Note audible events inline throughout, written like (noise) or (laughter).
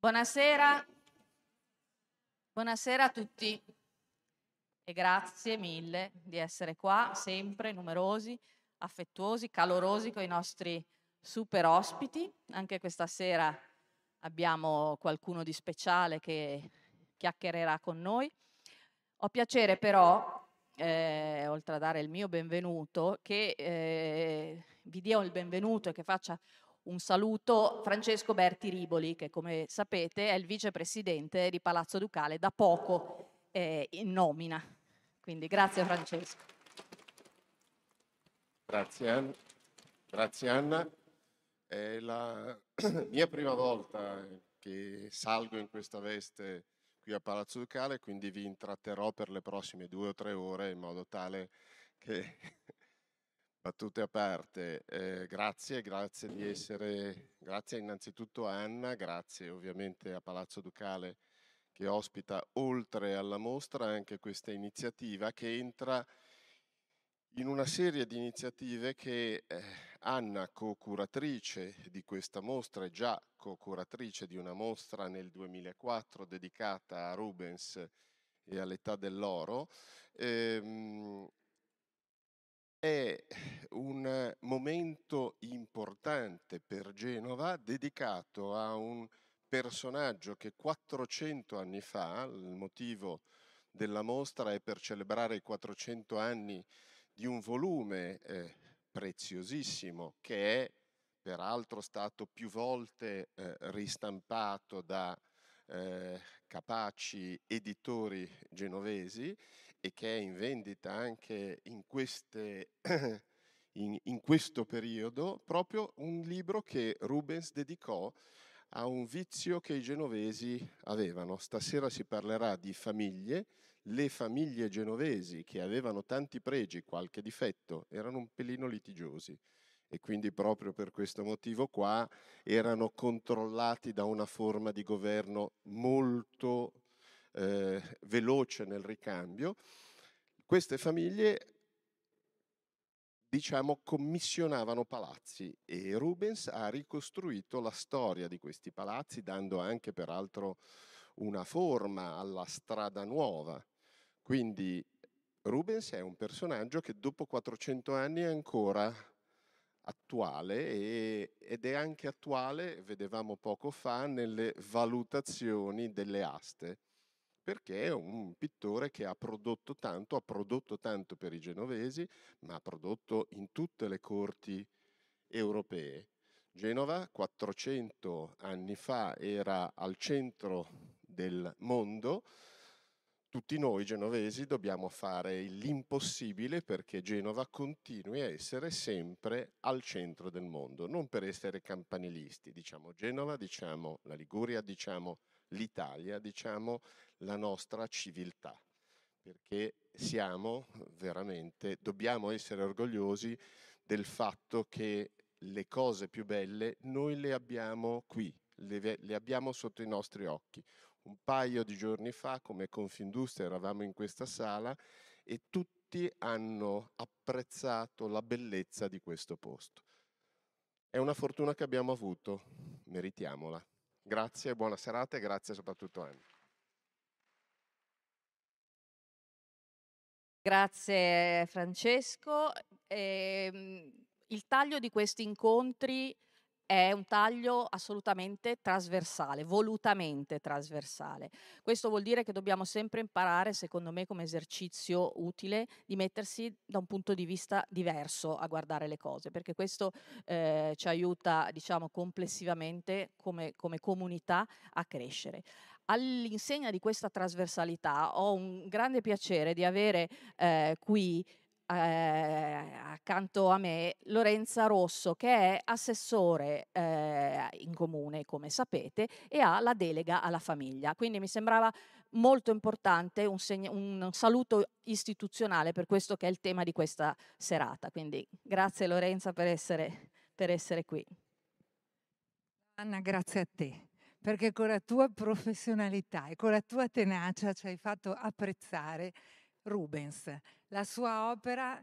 Buonasera, buonasera a tutti e grazie mille di essere qua, sempre numerosi, affettuosi, calorosi con i nostri super ospiti. Anche questa sera abbiamo qualcuno di speciale che chiacchiererà con noi. Ho piacere però, eh, oltre a dare il mio benvenuto, che eh, vi dia il benvenuto e che faccia un saluto Francesco Berti Riboli, che come sapete è il vicepresidente di Palazzo Ducale, da poco eh, in nomina. Quindi grazie Francesco. Grazie. Grazie Anna. È la (clears throat) mia prima volta che salgo in questa veste qui a Palazzo Ducale, quindi vi intratterò per le prossime due o tre ore in modo tale che Battute a parte, eh, grazie, grazie di essere, grazie innanzitutto a Anna, grazie ovviamente a Palazzo Ducale che ospita oltre alla mostra anche questa iniziativa che entra in una serie di iniziative che eh, Anna, co-curatrice di questa mostra, è già co-curatrice di una mostra nel 2004 dedicata a Rubens e all'età dell'oro, ehm, è un momento importante per Genova dedicato a un personaggio che 400 anni fa, il motivo della mostra è per celebrare i 400 anni di un volume eh, preziosissimo che è peraltro stato più volte eh, ristampato da eh, capaci editori genovesi e che è in vendita anche in, queste, (clears throat) in, in questo periodo, proprio un libro che Rubens dedicò a un vizio che i genovesi avevano. Stasera si parlerà di famiglie. Le famiglie genovesi che avevano tanti pregi, qualche difetto, erano un pelino litigiosi e quindi proprio per questo motivo qua erano controllati da una forma di governo molto eh, veloce nel ricambio, queste famiglie diciamo commissionavano palazzi e Rubens ha ricostruito la storia di questi palazzi dando anche peraltro una forma alla strada nuova. Quindi Rubens è un personaggio che dopo 400 anni è ancora attuale e, ed è anche attuale, vedevamo poco fa, nelle valutazioni delle aste perché è un pittore che ha prodotto tanto, ha prodotto tanto per i genovesi, ma ha prodotto in tutte le corti europee. Genova 400 anni fa era al centro del mondo, tutti noi genovesi dobbiamo fare l'impossibile perché Genova continui a essere sempre al centro del mondo, non per essere campanilisti, diciamo Genova, diciamo la Liguria, diciamo l'Italia, diciamo la nostra civiltà, perché siamo veramente, dobbiamo essere orgogliosi del fatto che le cose più belle noi le abbiamo qui, le, le abbiamo sotto i nostri occhi. Un paio di giorni fa, come Confindustria, eravamo in questa sala e tutti hanno apprezzato la bellezza di questo posto. È una fortuna che abbiamo avuto, meritiamola. Grazie, buona serata e grazie soprattutto a Anna. Grazie Francesco. Eh, il taglio di questi incontri è un taglio assolutamente trasversale, volutamente trasversale. Questo vuol dire che dobbiamo sempre imparare, secondo me, come esercizio utile, di mettersi da un punto di vista diverso a guardare le cose, perché questo eh, ci aiuta, diciamo, complessivamente come, come comunità a crescere all'insegna di questa trasversalità ho un grande piacere di avere eh, qui eh, accanto a me Lorenza Rosso che è assessore eh, in comune come sapete e ha la delega alla famiglia. Quindi mi sembrava molto importante un, segno, un saluto istituzionale per questo che è il tema di questa serata. Quindi grazie Lorenza per essere, per essere qui. Anna grazie a te perché con la tua (laughs) professionalità e con la tua tenacia ci hai fatto apprezzare Rubens, la sua opera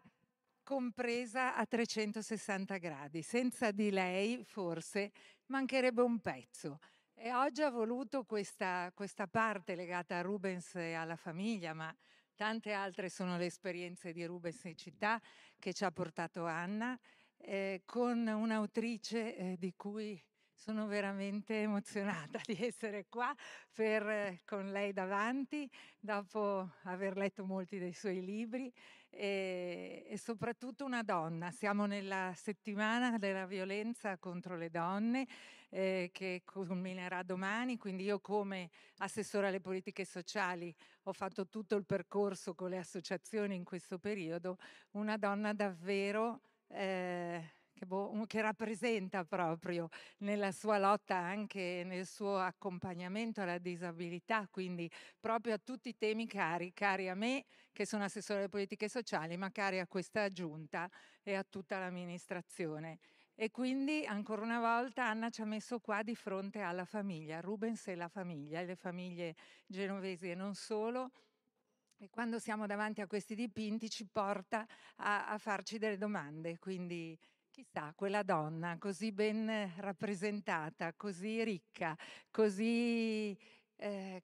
compresa a 360 gradi. Senza di lei forse mancherebbe un pezzo. E oggi ha voluto questa, questa parte legata a Rubens e alla famiglia, ma tante altre sono le esperienze di Rubens in città che ci ha portato Anna, eh, con un'autrice eh, di cui sono veramente emozionata di essere qua per, con lei davanti, dopo aver letto molti dei suoi libri e, e, soprattutto una donna. Siamo nella settimana della violenza contro le donne eh, che culminerà domani, quindi io come assessore alle politiche sociali ho fatto tutto il percorso con le associazioni in questo periodo, una donna davvero... Eh, che, boh, che, rappresenta proprio nella sua lotta anche nel suo accompagnamento alla disabilità, quindi proprio a tutti i temi cari, cari a me che sono assessore alle politiche sociali, ma cari a questa giunta e a tutta l'amministrazione. E quindi ancora una volta Anna ci ha messo qua di fronte alla famiglia, Rubens e la famiglia, e le famiglie genovesi e non solo. E quando siamo davanti a questi dipinti ci porta a, a farci delle domande, quindi Chissà, quella donna così ben rappresentata, così ricca, così, eh,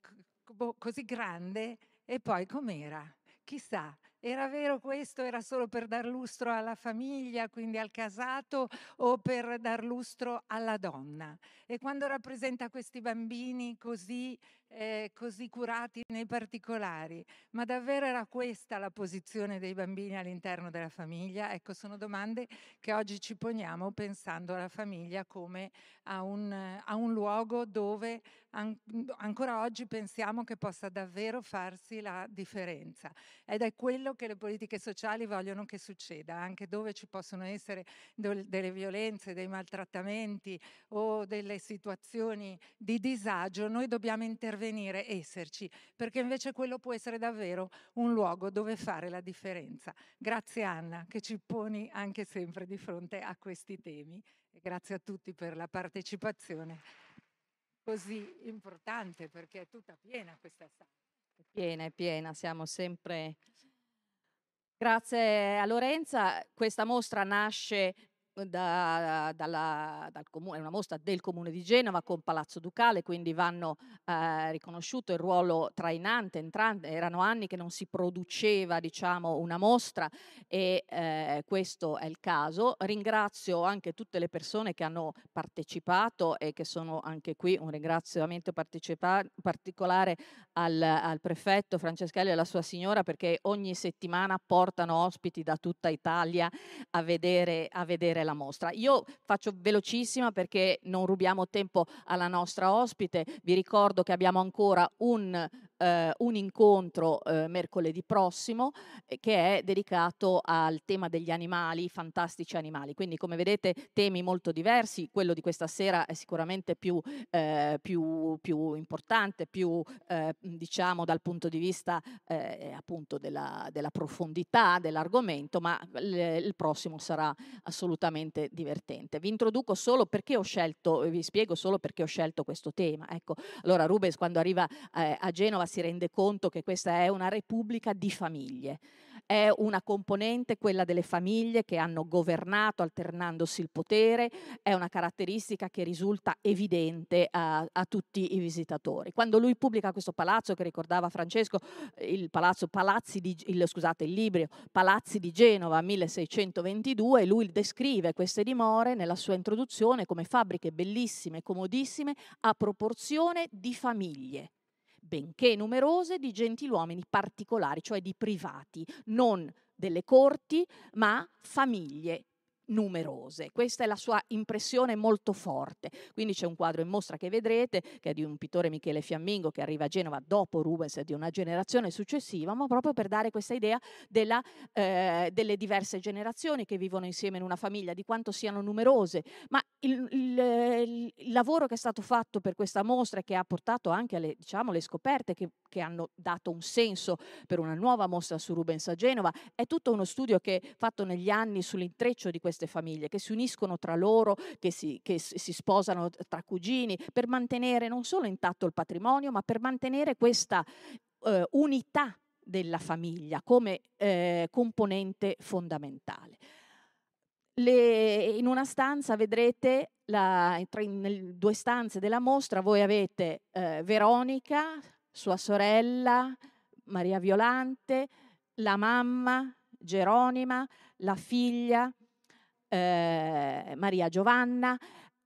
boh, così grande, e poi com'era? Chissà, era vero questo? Era solo per dar lustro alla famiglia, quindi al casato, o per dar lustro alla donna? E quando rappresenta questi bambini così eh, così curati nei particolari, ma davvero era questa la posizione dei bambini all'interno della famiglia? Ecco, sono domande che oggi ci poniamo pensando alla famiglia come a un, a un luogo dove an- ancora oggi pensiamo che possa davvero farsi la differenza. Ed è quello che le politiche sociali vogliono che succeda, anche dove ci possono essere do- delle violenze, dei maltrattamenti o delle situazioni di disagio, noi dobbiamo intervenire intervenire, esserci, perché invece quello può essere davvero un luogo dove fare la differenza. Grazie Anna che ci poni anche sempre di fronte a questi temi e grazie a tutti per la partecipazione così importante perché è tutta piena questa sala. È piena, è piena, siamo sempre... Grazie a Lorenza, questa mostra nasce da, dalla, dal comune, è una mostra del comune di Genova con Palazzo Ducale, quindi vanno eh, riconosciuto il ruolo trainante, entrante, erano anni che non si produceva diciamo, una mostra e eh, questo è il caso. Ringrazio anche tutte le persone che hanno partecipato e che sono anche qui, un ringraziamento particolare al, al prefetto Franceschelli e alla sua signora perché ogni settimana portano ospiti da tutta Italia a vedere, a vedere la mostra. Io faccio velocissima perché non rubiamo tempo alla nostra ospite. Vi ricordo che abbiamo ancora un eh, un incontro eh, mercoledì prossimo eh, che è dedicato al tema degli animali, fantastici animali. Quindi come vedete temi molto diversi, quello di questa sera è sicuramente più, eh, più, più importante, più eh, diciamo dal punto di vista eh, appunto della, della, profondità dell'argomento, ma l- il prossimo sarà assolutamente divertente. Vi introduco solo perché ho scelto, vi spiego solo perché ho scelto questo tema. Ecco, allora Rubens quando arriva a Genova si rende conto che questa è una repubblica di famiglie è una componente, quella delle famiglie che hanno governato alternandosi il potere, è una caratteristica che risulta evidente a, a tutti i visitatori. Quando lui pubblica questo palazzo che ricordava Francesco, il palazzo Palazzi di, il, scusate, il libro Palazzi di Genova 1622, lui descrive queste dimore nella sua introduzione come fabbriche bellissime, comodissime, a proporzione di famiglie benché numerose, di gentiluomini particolari, cioè di privati, non delle corti, ma famiglie numerose. Questa è la sua impressione molto forte. Quindi c'è un quadro in mostra che vedrete, che è di un pittore Michele Fiammingo che arriva a Genova dopo Rubens di una generazione successiva, ma proprio per dare questa idea della, eh, delle diverse generazioni che vivono insieme in una famiglia, di quanto siano numerose. Ma il, il, il lavoro che è stato fatto per questa mostra e che ha portato anche alle diciamo, le scoperte che, che hanno dato un senso per una nuova mostra su Rubens a Genova, è tutto uno studio che fatto negli anni sull'intreccio di queste queste famiglie che si uniscono tra loro, che si, che si sposano tra cugini, per mantenere non solo intatto il patrimonio, ma per mantenere questa eh, unità della famiglia come eh, componente fondamentale. le, in una stanza vedrete, la, nelle due stanze della mostra, voi avete eh, Veronica, sua sorella, Maria Violante, la mamma, Geronima, la figlia, eh, Maria Giovanna,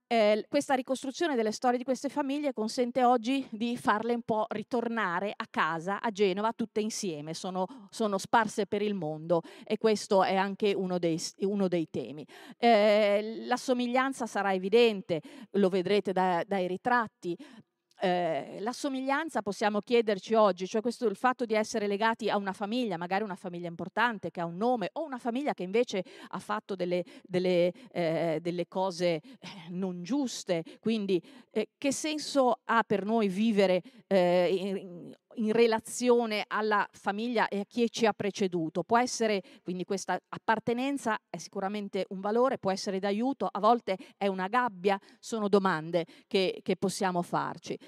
eh, questa ricostruzione delle storie di queste famiglie consente oggi di farle un po' ritornare a casa, a Genova, tutte insieme, sono, sono sparse per il mondo e questo è anche uno dei, uno dei temi. Eh, la somiglianza sarà evidente, lo vedrete da, dai ritratti, eh, la somiglianza possiamo chiederci oggi, cioè questo, il fatto di essere legati a una famiglia, magari una famiglia importante che ha un nome, o una famiglia che invece ha fatto delle, delle, eh, delle cose eh, non giuste. Quindi eh, che senso ha per noi vivere eh, in, in relazione alla famiglia e a chi ci ha preceduto. Può essere, quindi questa appartenenza è sicuramente un valore, può essere d'aiuto, a volte è una gabbia, sono domande che, che possiamo farci.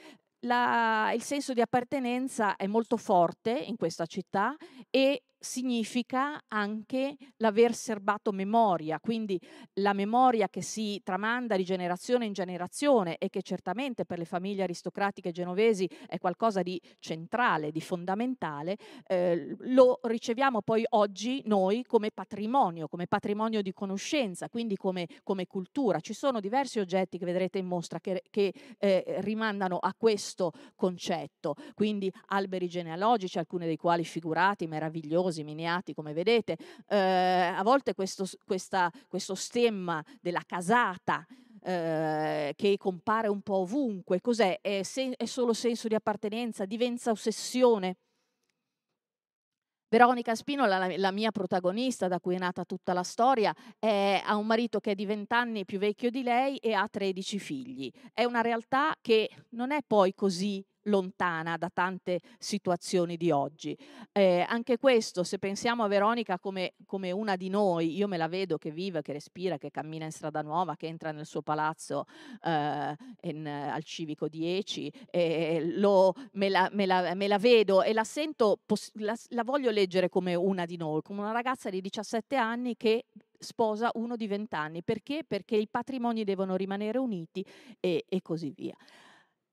La, il senso di appartenenza è molto forte in questa città e significa anche l'aver serbato memoria, quindi la memoria che si tramanda di generazione in generazione e che certamente per le famiglie aristocratiche genovesi è qualcosa di centrale, di fondamentale, eh, lo riceviamo poi oggi noi come patrimonio, come patrimonio di conoscenza, quindi come, come cultura. Ci sono diversi oggetti che vedrete in mostra che, che eh, rimandano a questo concetto, quindi alberi genealogici, alcuni dei quali figurati, meravigliosi, numerosi, miniati come vedete, eh, a volte questo, questa, questo stemma della casata eh, che compare un po' ovunque, cos'è? È, se, è solo senso di appartenenza, diventa ossessione. Veronica Spino, la, la, mia protagonista da cui è nata tutta la storia, è, ha un marito che è di 20 anni più vecchio di lei e ha 13 figli. È una realtà che non è poi così lontana da tante situazioni di oggi. Eh, anche questo, se pensiamo a Veronica come, come, una di noi, io me la vedo che vive, che respira, che cammina in strada nuova, che entra nel suo palazzo eh, in, al civico 10, eh, lo, me, la, me, la, me, la, vedo e la sento, la, la voglio leggere come una di noi, come una ragazza di 17 anni che sposa uno di 20 anni. Perché? Perché i patrimoni devono rimanere uniti e, e così via.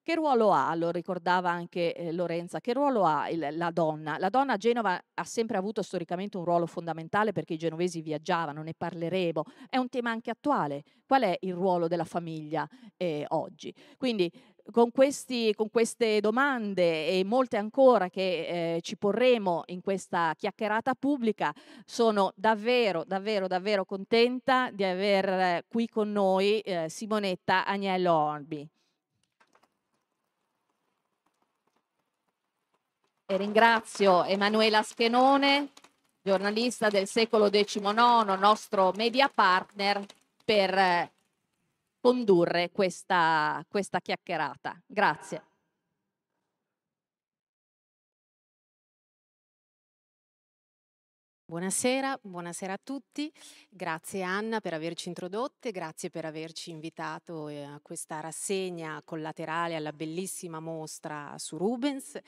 Che ruolo ha, lo ricordava anche eh, Lorenza, che ruolo ha il, la donna? La donna a Genova ha sempre avuto storicamente un ruolo fondamentale perché i genovesi viaggiavano, ne parleremo, è un tema anche attuale. Qual è il ruolo della famiglia eh, oggi? Quindi con, questi, con, queste domande e molte ancora che eh, ci porremo in questa chiacchierata pubblica, sono davvero, davvero, davvero contenta di aver qui con noi eh, Simonetta Agnello Orbi. E ringrazio Emanuela Schenone, giornalista del secolo XIX, nostro media partner, per eh, condurre questa, questa chiacchierata. Grazie. Buonasera, buonasera a tutti. Grazie Anna per averci introdotte, grazie per averci invitato eh, a questa rassegna collaterale alla bellissima mostra su Rubens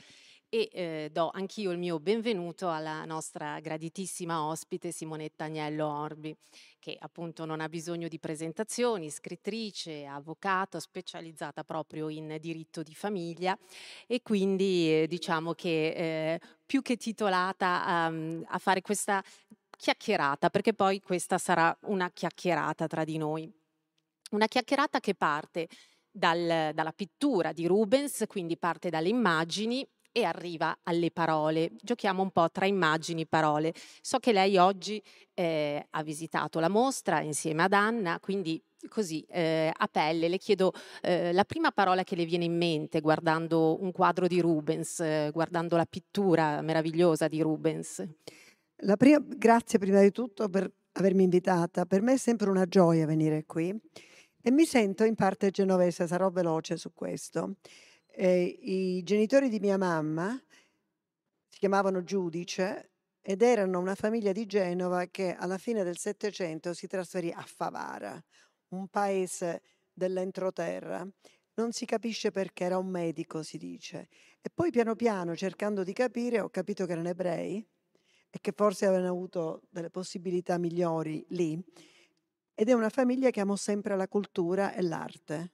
e eh, do anch'io il mio benvenuto alla nostra graditissima ospite Simonetta Agnello Orbi, che appunto non ha bisogno di presentazioni, scrittrice, avvocato, specializzata proprio in diritto di famiglia e quindi eh, diciamo che eh, più che titolata um, a fare questa chiacchierata, perché poi questa sarà una chiacchierata tra di noi. Una chiacchierata che parte dal, dalla pittura di Rubens, quindi parte dalle immagini e arriva alle parole. Giochiamo un po' tra immagini e parole. So che lei oggi eh, ha visitato la mostra insieme ad Anna, quindi così eh, a pelle le chiedo eh, la prima parola che le viene in mente guardando un quadro di Rubens, guardando la pittura meravigliosa di Rubens. Prima, grazie prima di tutto per avermi invitata. Per me è sempre una gioia venire qui e mi sento in parte genovese, sarò veloce su questo eh, i genitori di mia mamma si chiamavano Giudice ed erano una famiglia di Genova che alla fine del Settecento si trasferì a Favara, un paese dell'entroterra. Non si capisce perché era un medico, si dice. E poi piano piano, cercando di capire, ho capito che erano ebrei e che forse avevano avuto delle possibilità migliori lì. ed è una famiglia che amò sempre la cultura e l'arte.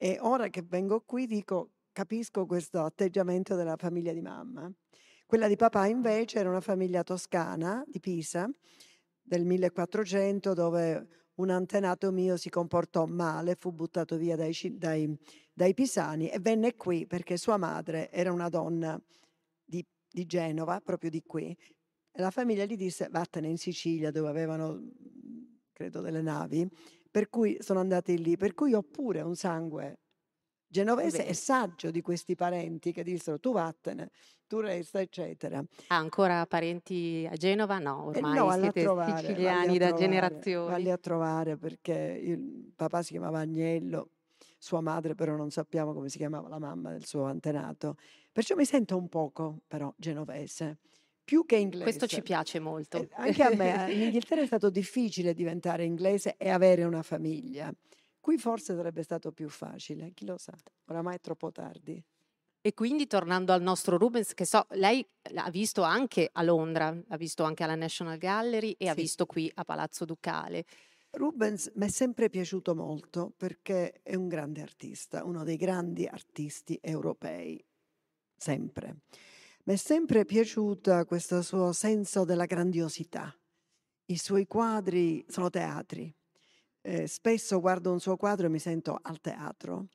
E ora che vengo qui dico, capisco questo atteggiamento della famiglia di mamma. Quella di papà invece era una famiglia toscana di Pisa del 1400 dove un antenato mio si comportò male, fu buttato via dai, dai, dai pisani e venne qui perché sua madre era una donna di, di Genova, proprio di qui. E la famiglia gli disse vattene in Sicilia dove avevano, credo, delle navi, per cui sono andati lì, per cui ho pure un sangue genovese e saggio di questi parenti che dissero tu vattene, tu resta, eccetera. Ha ancora parenti a Genova? No, Eh, ormai no, valli a siete trovare, siciliani da trovare, generazioni. valli a trovare perché il papà si chiamava Agnello, sua madre però non sappiamo come si chiamava la mamma del suo antenato. Perciò mi sento un poco però genovese, più che inglese. Questo ci piace molto. Eh, Anche a me, in (laughs) Inghilterra è stato difficile diventare inglese e avere una famiglia. Qui forse sarebbe stato più facile, chi lo sa, oramai è troppo tardi. E quindi tornando al nostro Rubens, che so, lei l'ha visto anche a Londra, l'ha visto anche alla National Gallery e ha Sì. visto qui a Palazzo Ducale. Rubens mi è sempre piaciuto molto perché è un grande artista, uno dei grandi artisti europei, sempre. Mi è sempre piaciuto questo suo senso della grandiosità. I suoi quadri sono teatri. Eh, spesso guardo un suo quadro e mi sento al teatro.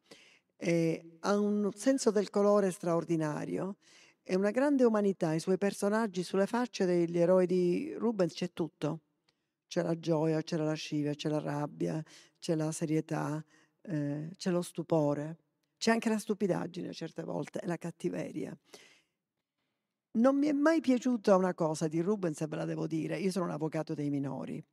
Eh, ha un senso del colore straordinario e una grande umanità. I suoi personaggi sulle facce degli eroi di Rubens c'è tutto c'è la gioia, c'è la lascivia, c'è la rabbia, c'è la serietà, eh, c'è lo stupore, c'è anche la stupidaggine certe volte e la cattiveria. Non mi è mai piaciuta una cosa di Rubens e ve la devo dire, io sono un avvocato dei minori,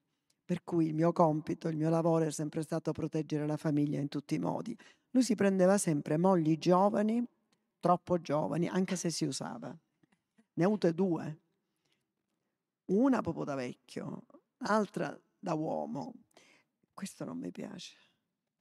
per cui il mio compito, il mio lavoro è sempre stato proteggere la famiglia in tutti i modi. Lui si prendeva sempre mogli giovani, troppo giovani, anche se si usava. Ne ha avute due. Una proprio da vecchio, l'altra da uomo. Questo non mi piace.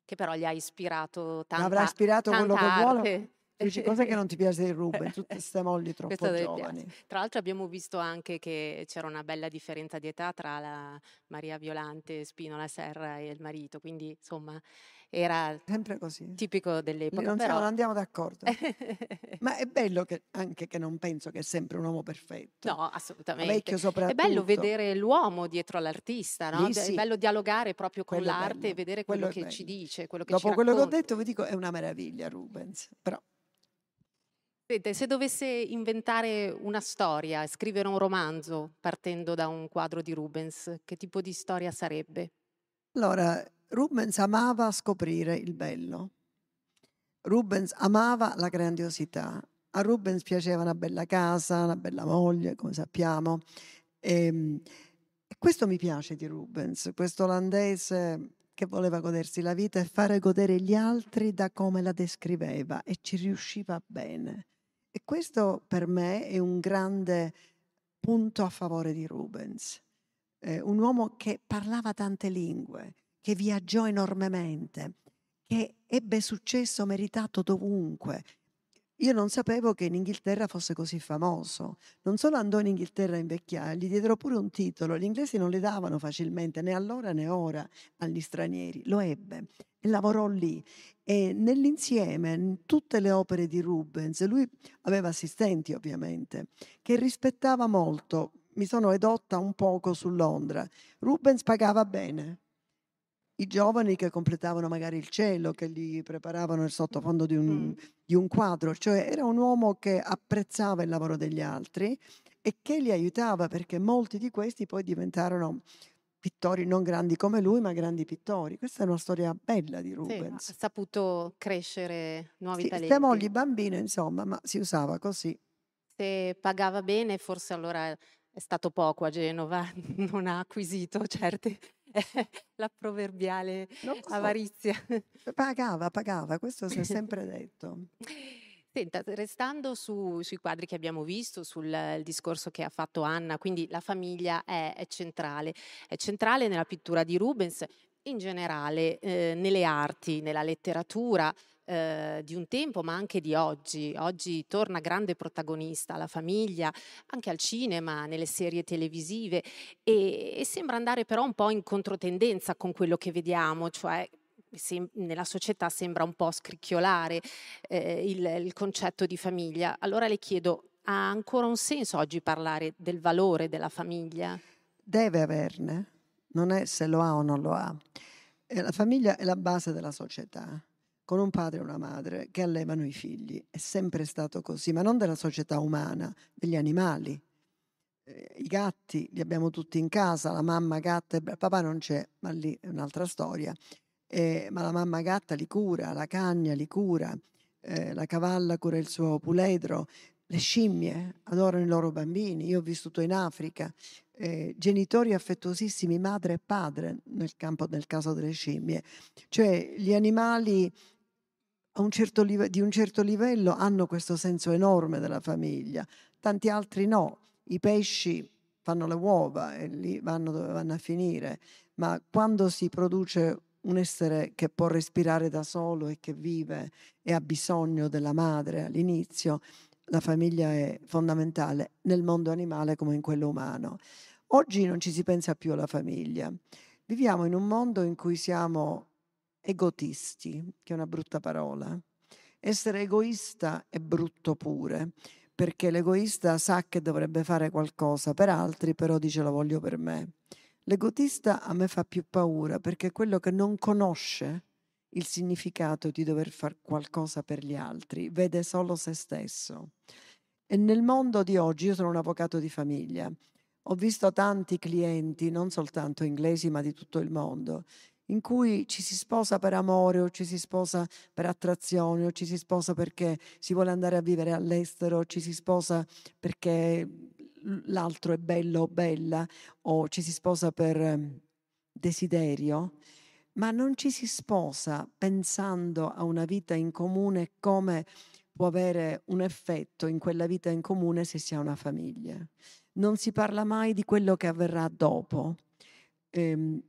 che però gli ha ispirato tanta, Avrà ispirato quello che vuole. Dici, cos'è che non ti piace di Ruben? (laughs) Tutte queste mogli troppo Questo deve giovani. Tra l'altro abbiamo visto anche che c'era una bella differenza di età tra la Maria Violante Spinola Serra e il marito, quindi insomma era Sempre così. tipico dell'epoca. non, siamo- però... non andiamo d'accordo. (laughs) Ma è bello che, anche che non penso che è sempre un uomo perfetto. no, assolutamente. vecchio È soprattutto. bello vedere l'uomo dietro all'artista, no? Lì È sì. bello dialogare proprio con Quello è l'arte e vedere quello quello, è che ci dice, quello che Dopo quello che ho detto vi dico è una meraviglia Rubens. Però Sente, se dovesse inventare una storia, scrivere un romanzo partendo da un quadro di Rubens, che tipo di storia sarebbe? Allora, Rubens amava scoprire il bello. Rubens amava la grandiosità. A Rubens piaceva una bella casa, una bella moglie, come sappiamo. E, e questo mi piace di Rubens, questo olandese che voleva godersi la vita e fare godere gli altri da come la descriveva e ci riusciva bene. E questo per me è un grande punto a favore di Rubens. Eh, un uomo che parlava tante lingue, che viaggiò enormemente, che ebbe successo meritato dovunque. Io non sapevo che in Inghilterra fosse così famoso. Non solo andò in Inghilterra a invecchiare, gli diedero pure un titolo. Gli inglesi non le davano facilmente, né allora né ora, agli stranieri. Lo ebbe e lavorò lì. E nell'insieme, in tutte le opere di Rubens, lui aveva assistenti ovviamente, che rispettava molto. Mi sono edotta un poco su Londra. Rubens pagava bene. I giovani che completavano magari il cielo, che gli preparavano il sottofondo di un, Mm. di un quadro, cioè era un uomo che apprezzava il lavoro degli altri e che li aiutava perché molti di questi poi diventarono pittori non grandi come lui, ma grandi pittori. Questa è una storia bella di Sì, ha Rubens. saputo crescere nuovi Sì, talenti. mogli bambine, insomma, ma si usava così. Se pagava bene, forse allora è stato poco a Genova, (laughs) non ha acquisito certe (laughs) la proverbiale so, avarizia. pagava, pagava, questo si è (laughs) sempre detto. Senta, restando su- sui quadri che abbiamo visto, sul discorso che ha fatto Anna, quindi la famiglia è, è centrale, è centrale nella pittura di Rubens, in generale eh, nelle arti, nella letteratura. Eh, di un tempo, ma anche di oggi. Oggi torna grande protagonista la famiglia, anche al cinema, nelle serie televisive e, e sembra andare però un po' in controtendenza con quello che vediamo, cioè nella società sembra un po' scricchiolare eh, il, il concetto di famiglia. Allora le chiedo, ha ancora un senso oggi parlare del valore della famiglia? Deve averne, non è se lo ha o non lo ha. E la famiglia è la base della società, con un padre e una madre che allevano i figli. È sempre stato così, ma non della società umana, degli animali. Eh, I gatti li abbiamo tutti in casa, la mamma gatta, il papà non c'è, ma lì è un'altra storia. Eh, ma la mamma gatta li cura, la cagna li cura, eh, la cavalla cura il suo puledro, le scimmie adorano i loro bambini. Io ho vissuto in Africa, eh, genitori affettuosissimi, madre e padre, nel, campo, nel caso delle scimmie. Cioè gli animali un certo di un certo livello hanno questo senso enorme della famiglia, tanti altri no. I pesci fanno le uova e lì vanno dove vanno a finire, ma quando si produce un essere che può respirare da solo e che vive e ha bisogno della madre all'inizio, la famiglia è fondamentale nel mondo animale come in quello umano. Oggi non ci si pensa più alla famiglia. Viviamo in un mondo in cui siamo egotisti, che è una brutta parola. Essere egoista è brutto pure, perché l'egoista sa che dovrebbe fare qualcosa per altri, però dice lo voglio per me. L'egotista a me fa più paura perché è quello che non conosce il significato di dover fare qualcosa per gli altri, vede solo se stesso. E nel mondo di oggi, io sono un avvocato di famiglia, ho visto tanti clienti, non soltanto inglesi, ma di tutto il mondo, in cui ci si sposa per amore o ci si sposa per attrazione o ci si sposa perché si vuole andare a vivere all'estero, o ci si sposa perché l'altro è bello o bella o ci si sposa per ehm, desiderio ma non ci si sposa pensando a una vita in comune come può avere un effetto in quella vita in comune se si ha una famiglia. Non si parla mai di quello che avverrà dopo. Ehm,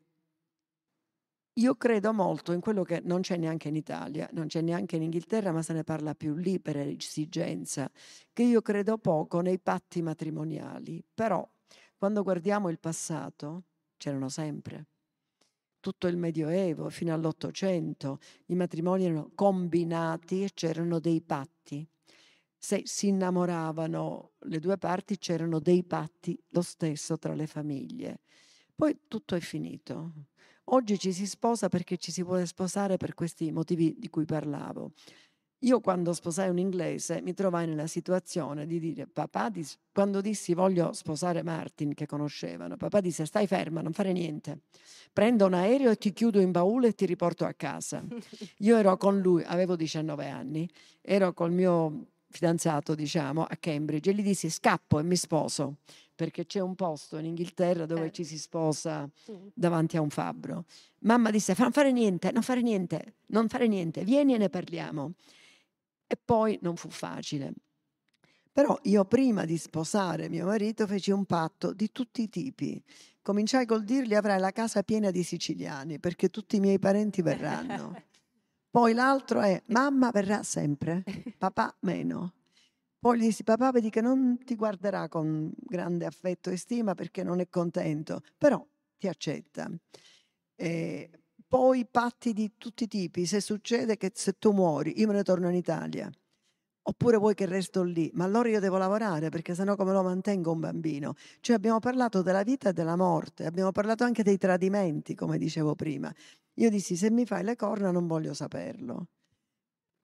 io credo molto in quello che non c'è neanche in Italia, non c'è neanche in Inghilterra, ma se ne parla più lì per esigenza, che io credo poco nei patti matrimoniali. Però quando guardiamo il passato, c'erano sempre tutto il Medioevo fino all'Ottocento, i matrimoni erano combinati e c'erano dei patti. Se si innamoravano le due parti c'erano dei patti lo stesso tra le famiglie. Poi tutto è finito. Oggi ci si sposa perché ci si vuole sposare per questi motivi di cui parlavo. Io quando sposai un inglese mi trovai nella situazione di dire, papà, dis- quando dissi voglio sposare Martin, che conoscevano, papà disse stai ferma, non fare niente, prendo un aereo e ti chiudo in baule e ti riporto a casa. (laughs) Io ero con lui, avevo 19 anni, ero col mio fidanzato, diciamo, a Cambridge e gli dissi scappo e mi sposo perché c'è un posto in Inghilterra dove eh. ci si sposa davanti a un fabbro. Mamma disse non fare niente, non fare niente, non fare niente, vieni e ne parliamo. E poi non fu facile. Però io prima di sposare mio marito feci un patto di tutti i tipi. Cominciai col dirgli avrai la casa piena di siciliani perché tutti i miei parenti verranno. (laughs) Poi l'altro è mamma verrà sempre, (laughs) papà meno. Poi gli dissi papà vedi che non ti guarderà con grande affetto e stima perché non è contento, però ti accetta. E poi patti di tutti i tipi, se succede che se tu muori io me ne torno in Italia, oppure vuoi che resto lì, ma allora io devo lavorare perché sennò come lo mantengo un bambino? Cioè abbiamo parlato della vita e della morte, abbiamo parlato anche dei tradimenti, come dicevo prima. Io dissi se mi fai le corna non voglio saperlo.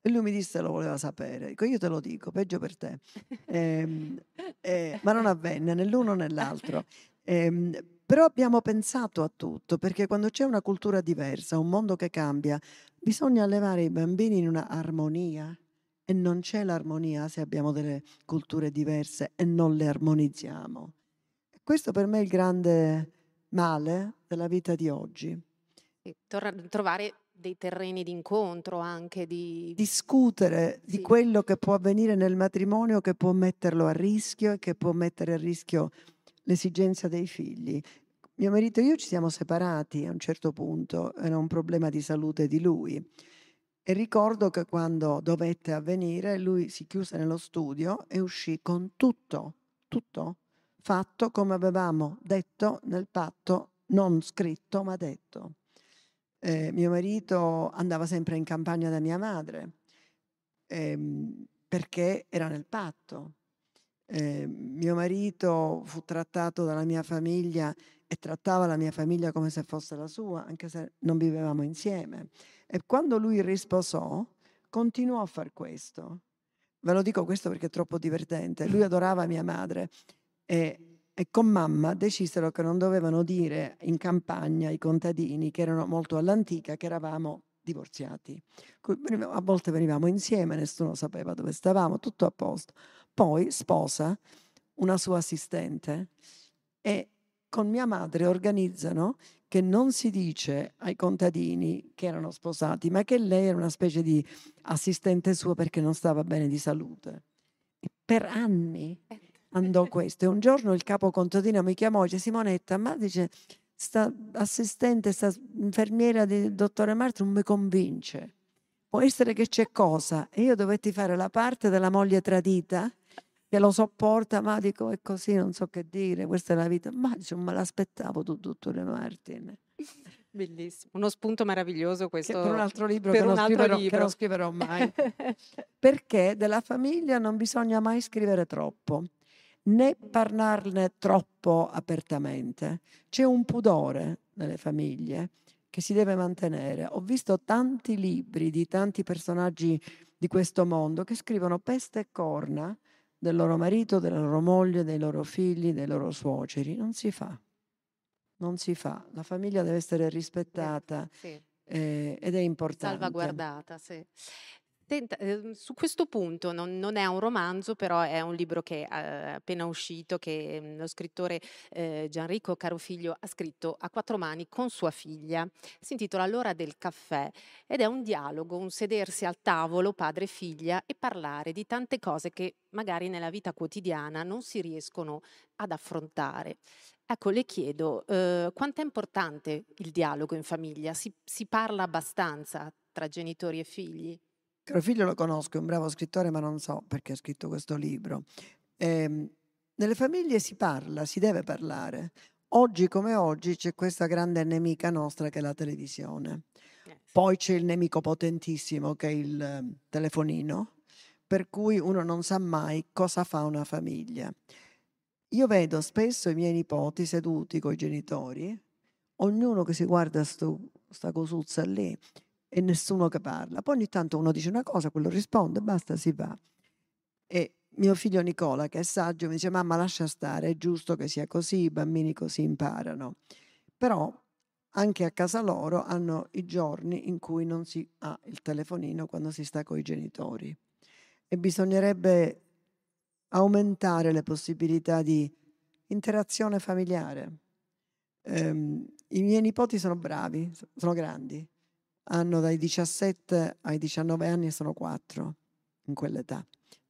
E lui mi disse lo voleva sapere. Dico, io te lo dico, peggio per te. Eh, eh, ma non avvenne né l'uno né l'altro. Eh, però abbiamo pensato a tutto, perché quando c'è una cultura diversa, un mondo che cambia, bisogna allevare i bambini in una armonia. E non c'è l'armonia se abbiamo delle culture diverse e non le armonizziamo. Questo per me è il grande male della vita di oggi. trovare dei terreni di incontro anche di discutere sì. di quello che può avvenire nel matrimonio che può metterlo a rischio e che può mettere a rischio l'esigenza dei figli. Mio marito e io ci siamo separati a un certo punto, era un problema di salute di lui. E ricordo che quando dovette avvenire, lui si chiuse nello studio e uscì con tutto, tutto fatto come avevamo detto nel patto, non scritto ma detto. Eh, mio marito andava sempre in campagna da mia madre ehm, perché era nel patto. Eh, mio marito fu trattato dalla mia famiglia e trattava la mia famiglia come se fosse la sua, anche se non vivevamo insieme. E quando lui risposò, continuò a fare questo. Ve lo dico questo perché è troppo divertente. Lui (laughs) adorava mia madre e, e con mamma decisero che non dovevano dire in campagna i contadini, che erano molto all'antica, che eravamo divorziati. A volte venivamo insieme, nessuno sapeva dove stavamo, tutto a posto. Poi sposa una sua assistente e con mia madre organizzano che non si dice ai contadini che erano sposati, ma che lei era una specie di assistente sua perché non stava bene di salute. E per anni andò (laughs) questo. E un giorno il capo contadino mi chiamò e dice Simonetta, ma dice, sta assistente, sta infermiera del dottore Marti non mi convince. Può essere che c'è cosa. E io dovetti fare la parte della moglie tradita che lo sopporta, ma dico è così, non so che dire, questa è la vita. Ma dice, me l'aspettavo tu, dottore Martin. Bellissimo, uno spunto meraviglioso questo. Che per un altro libro, che, un non altro scriverò, libro. che non scriverò mai. (laughs) Perché della famiglia non bisogna mai scrivere troppo, né parlarne troppo apertamente. C'è un pudore nelle famiglie che si deve mantenere. Ho visto tanti libri di tanti personaggi di questo mondo che scrivono peste e corna del loro marito, della loro moglie, dei loro figli, dei loro suoceri. Non si fa. Non si fa. La famiglia deve essere rispettata sì. eh, ed è importante. Salvaguardata, sì. Senta, eh, su questo punto non, non, è un romanzo, però è un libro che è appena uscito, che mm, lo scrittore eh, Gianrico Carofiglio ha scritto a quattro mani con sua figlia. Si intitola L'ora del caffè ed è un dialogo, un sedersi al tavolo padre e figlia e parlare di tante cose che magari nella vita quotidiana non si riescono ad affrontare. Ecco, le chiedo, eh, quanto è importante il dialogo in famiglia? Si, si parla abbastanza tra genitori e figli? Caro figlio lo conosco, è un bravo scrittore, ma non so perché ha scritto questo libro. Eh, nelle famiglie si parla, si deve parlare. Oggi come oggi c'è questa grande nemica nostra che è la televisione. Eh, Poi c'è il nemico potentissimo che è il ehm, telefonino, per cui uno non sa mai cosa fa una famiglia. Io vedo spesso i miei nipoti seduti con i genitori, ognuno che si guarda questa cosuzza lì e nessuno che parla. Poi ogni tanto uno dice una cosa, quello risponde, basta, si va. E mio figlio Nicola, che è saggio, mi dice mamma lascia stare, è giusto che sia così, i bambini così imparano. Però anche a casa loro hanno i giorni in cui non si ha il telefonino quando si sta con i genitori. E bisognerebbe aumentare le possibilità di interazione familiare. Um, I miei nipoti sono bravi, sono grandi, hanno dai 17 ai 19 anni e sono quattro in quell'età,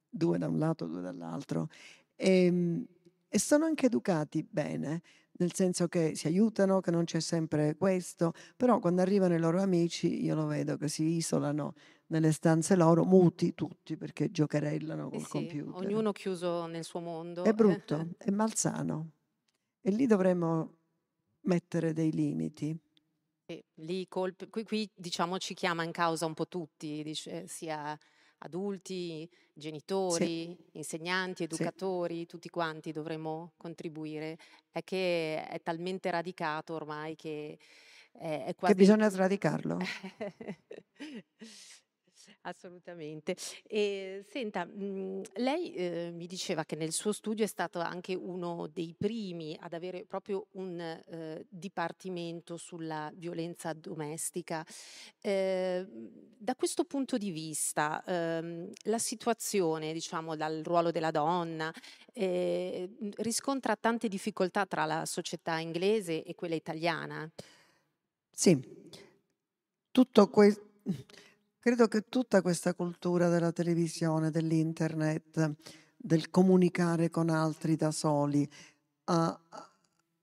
due da un lato, due dall'altro. E, ehm, e sono anche educati bene, nel senso che si aiutano, che non c'è sempre questo, però quando arrivano i loro amici io lo vedo che si isolano nelle stanze loro, muti tutti perché giocherellano col eh sì, computer. Ognuno chiuso nel suo mondo. È brutto, è malsano. E lì dovremmo mettere dei limiti. E lì colp- qui, qui, diciamo ci chiama in causa un po' tutti, dice, sia adulti, genitori, sì. insegnanti, educatori, sì. tutti quanti dovremmo contribuire. È che è talmente radicato ormai che è, è quasi... Che bisogna sradicarlo. (laughs) Assolutamente. E, senta, mh, mhmm, lei eh, mi diceva che nel suo studio è stato anche uno dei primi ad avere proprio un eh, dipartimento sulla violenza domestica. Eh, da questo punto di vista, ehm, la situazione, diciamo, dal ruolo della donna, eh, riscontra tante difficoltà tra la società inglese e quella italiana? Sì, tutto questo Credo che tutta questa cultura della televisione, dell'internet, del comunicare con altri da soli, ha, ha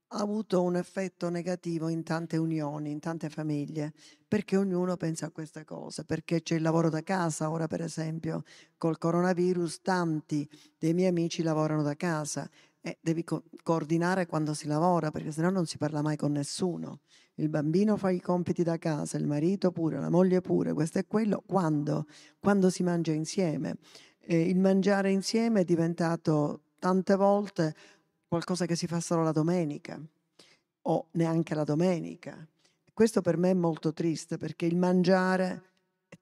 avuto un effetto negativo in tante unioni, in tante famiglie, perché ognuno pensa a queste cose, perché c'è il lavoro da casa, ora per esempio col coronavirus tanti dei miei amici lavorano da casa e devi co- coordinare quando si lavora, perché sennò non si parla mai con nessuno. Il bambino fa i compiti da casa, il marito pure, la moglie pure, questo è quello, quando? Quando si mangia insieme. Eh, il mangiare insieme è diventato tante volte qualcosa che si fa solo la domenica o neanche la domenica. Questo per me è molto triste perché il mangiare,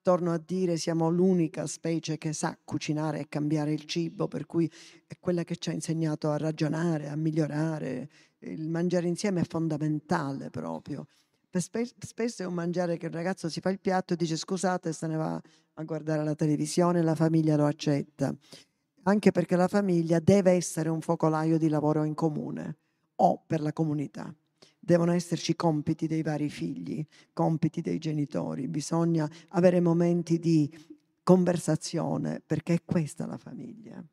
torno a dire, siamo l'unica specie che sa cucinare e cambiare il cibo, per cui è quella che ci ha insegnato a ragionare, a migliorare. Il mangiare insieme è fondamentale proprio. Spesso è un mangiare che il ragazzo si fa il piatto e dice scusate se ne va a guardare la televisione la famiglia lo accetta anche perché la famiglia deve essere un focolaio di lavoro in comune o per la comunità. Devono esserci compiti dei vari figli, compiti dei genitori, bisogna avere momenti di conversazione perché è questa la famiglia.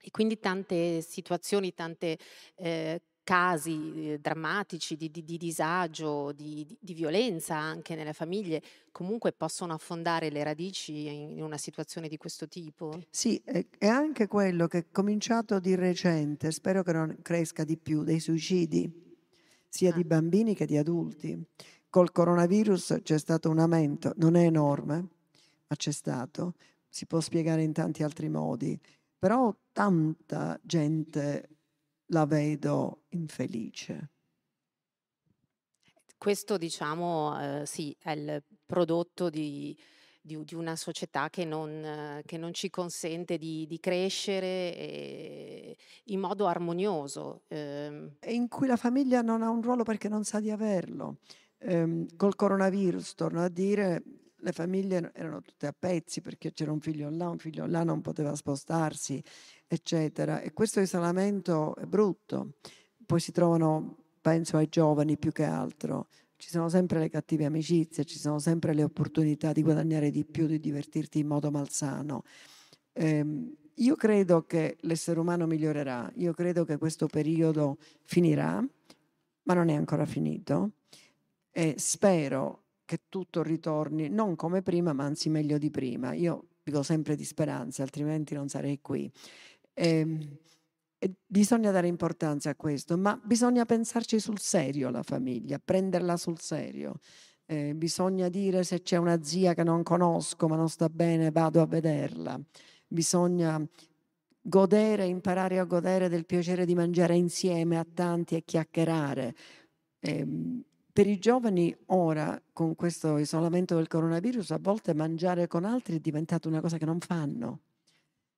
E quindi tante situazioni, tante eh, casi eh, drammatici di, di, di disagio, di, di, violenza anche nelle famiglie, comunque possono affondare le radici in una situazione di questo tipo? Sì, è anche quello che è cominciato di recente, spero che non cresca di più, dei suicidi, sia di bambini che di adulti. Col coronavirus c'è stato un aumento, non è enorme, ma c'è stato, si può spiegare in tanti altri modi, però tanta gente la vedo infelice. Questo, diciamo, eh, sì, è il prodotto di, di, di una società che non, che non, ci consente di, di crescere eh, in modo armonioso. Eh. E in cui la famiglia non ha un ruolo perché non sa di averlo. Eh, col coronavirus, torno a dire, le famiglie erano tutte a pezzi perché c'era un figlio là, un figlio là, non poteva spostarsi eccetera. E questo isolamento è brutto. Poi si trovano, penso ai giovani più che altro, ci sono sempre le cattive amicizie, ci sono sempre le opportunità di guadagnare di più, di divertirti in modo malsano. Eh, io credo che l'essere umano migliorerà, io credo che questo periodo finirà, ma non è ancora finito e spero che tutto ritorni non come prima, ma anzi meglio di prima. Io vivo sempre di speranze, altrimenti non sarei qui. E, ehm, e bisogna dare importanza a questo, ma bisogna pensarci sul serio la famiglia, prenderla sul serio. Eh, bisogna dire se c'è una zia che non conosco ma non sta bene, vado a vederla. Bisogna godere, imparare a godere del piacere di mangiare insieme a tanti e chiacchierare. Eh, per i giovani ora, con questo isolamento del coronavirus, a volte mangiare con altri è diventato una cosa che non fanno.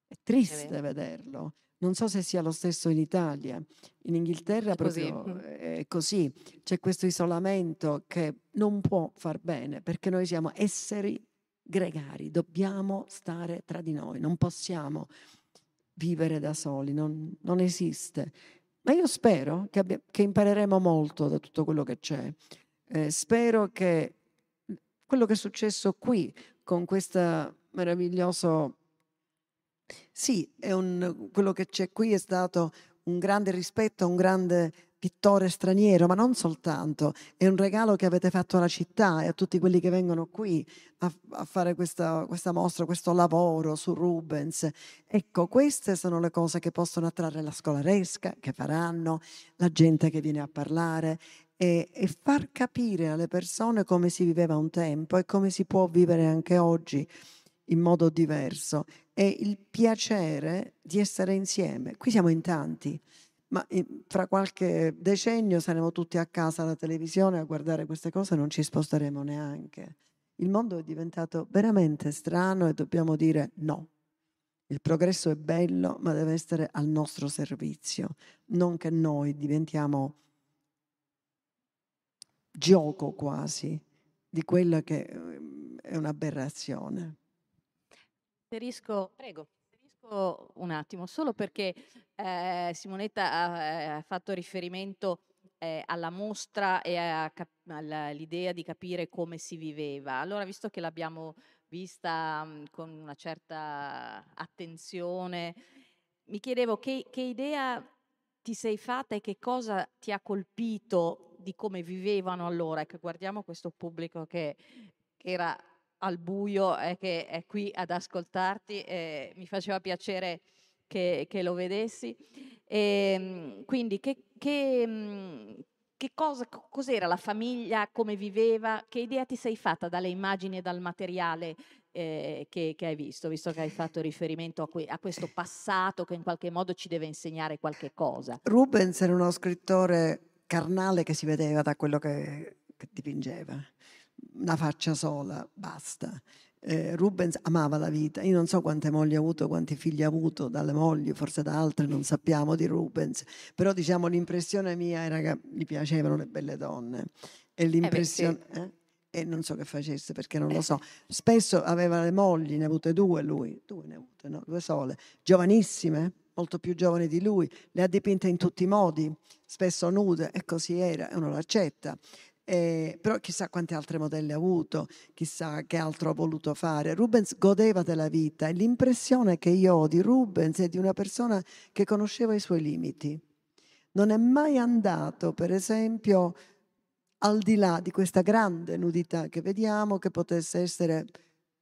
È triste è vederlo. Non so se sia lo stesso in Italia. In Inghilterra è proprio così. è così. C'è questo isolamento che non può far bene perché noi siamo esseri gregari, dobbiamo stare tra di noi, non possiamo vivere da soli, non, non esiste. Ma io spero che, abbia, che, impareremo molto da tutto quello che c'è. Eh, spero che quello che è successo qui con questo meraviglioso sì, un, quello che c'è qui è stato un grande rispetto un grande pittore straniero, ma non soltanto, è un regalo che avete fatto alla città e a tutti quelli che vengono qui a, a fare questa, questa, mostra, questo lavoro su Rubens. Ecco, queste sono le cose che possono attrarre la scolaresca, che faranno, la gente che viene a parlare e, e far capire alle persone come si viveva un tempo e come si può vivere anche oggi in modo diverso è il piacere di essere insieme. Qui siamo in tanti, ma fra qualche decennio saremo tutti a casa alla televisione a guardare queste cose e non ci sposteremo neanche. Il mondo è diventato veramente strano e dobbiamo dire no. Il progresso è bello, ma deve essere al nostro servizio, non che noi diventiamo gioco quasi di quella che ehm, è un'aberrazione. Prego, inserisco un attimo, solo perché eh, Simonetta ha, eh, ha, fatto riferimento eh, alla mostra e all'idea di capire come si viveva. Allora, visto che l'abbiamo vista mh, con una certa attenzione, mi chiedevo che, che idea ti sei fatta e che cosa ti ha colpito di come vivevano allora? Ecco, guardiamo questo pubblico che, che era al buio e che è qui ad ascoltarti, eh, mi faceva piacere che, che lo vedessi. E, ehm, quindi che, che, mm, che cosa, cos'era la famiglia, come viveva, che idea ti sei fatta dalle immagini e dal materiale eh, che, che, hai visto, visto che hai fatto riferimento a, que- a, questo passato che in qualche modo ci deve insegnare qualche cosa? Rubens era uno scrittore carnale che si vedeva da quello che, che dipingeva, una faccia sola, basta. Eh, Rubens amava la vita. Io non so quante mogli ha avuto, quanti figli ha avuto dalle mogli, forse da altre, non sappiamo di Rubens, però diciamo l'impressione mia era che gli piacevano le belle donne. E l'impressione... Eh, eh? E non so che facesse perché non lo so. Spesso aveva le mogli, ne ha avute due lui, due ne ha avute, no? due sole, giovanissime, molto più giovani di lui, le ha dipinte in tutti i modi, spesso nude, e così era, e uno l'accetta. Eh, però chissà quante altre modelle ha avuto, chissà che altro ha voluto fare. Rubens godeva della vita e l'impressione che io ho di Rubens è di una persona che conosceva i suoi limiti. Non è mai andato, per esempio, al di là di questa grande nudità che vediamo, che potesse essere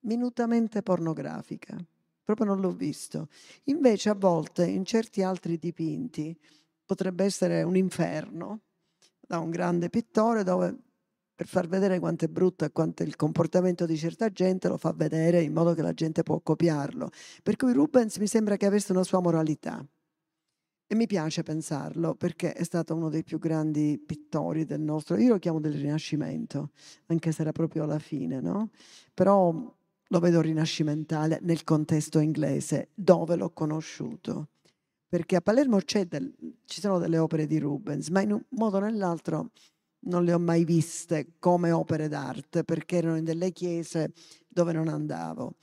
minutamente pornografica. Proprio non l'ho visto. Invece a volte in certi altri dipinti potrebbe essere un inferno, da un grande pittore dove per far vedere quanto è brutto e quanto è il comportamento di certa gente lo fa vedere in modo che la gente può copiarlo. Per cui Rubens mi sembra che avesse una sua moralità. E mi piace pensarlo perché è stato uno dei più grandi pittori del nostro, io lo chiamo del Rinascimento, anche se era proprio alla fine, no? Però lo vedo rinascimentale nel contesto inglese, dove l'ho conosciuto perché a Palermo del, ci sono delle opere di Rubens, ma in un modo o nell'altro non le ho mai viste come opere d'arte, perché erano in delle chiese dove non andavo.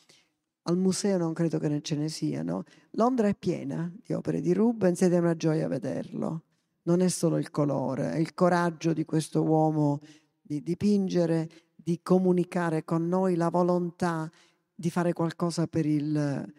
Al museo non credo che ce ne siano. Londra è piena di opere di Rubens ed è una gioia vederlo. Non è solo il colore, è il coraggio di questo uomo di dipingere, di comunicare con noi la volontà di fare qualcosa per il,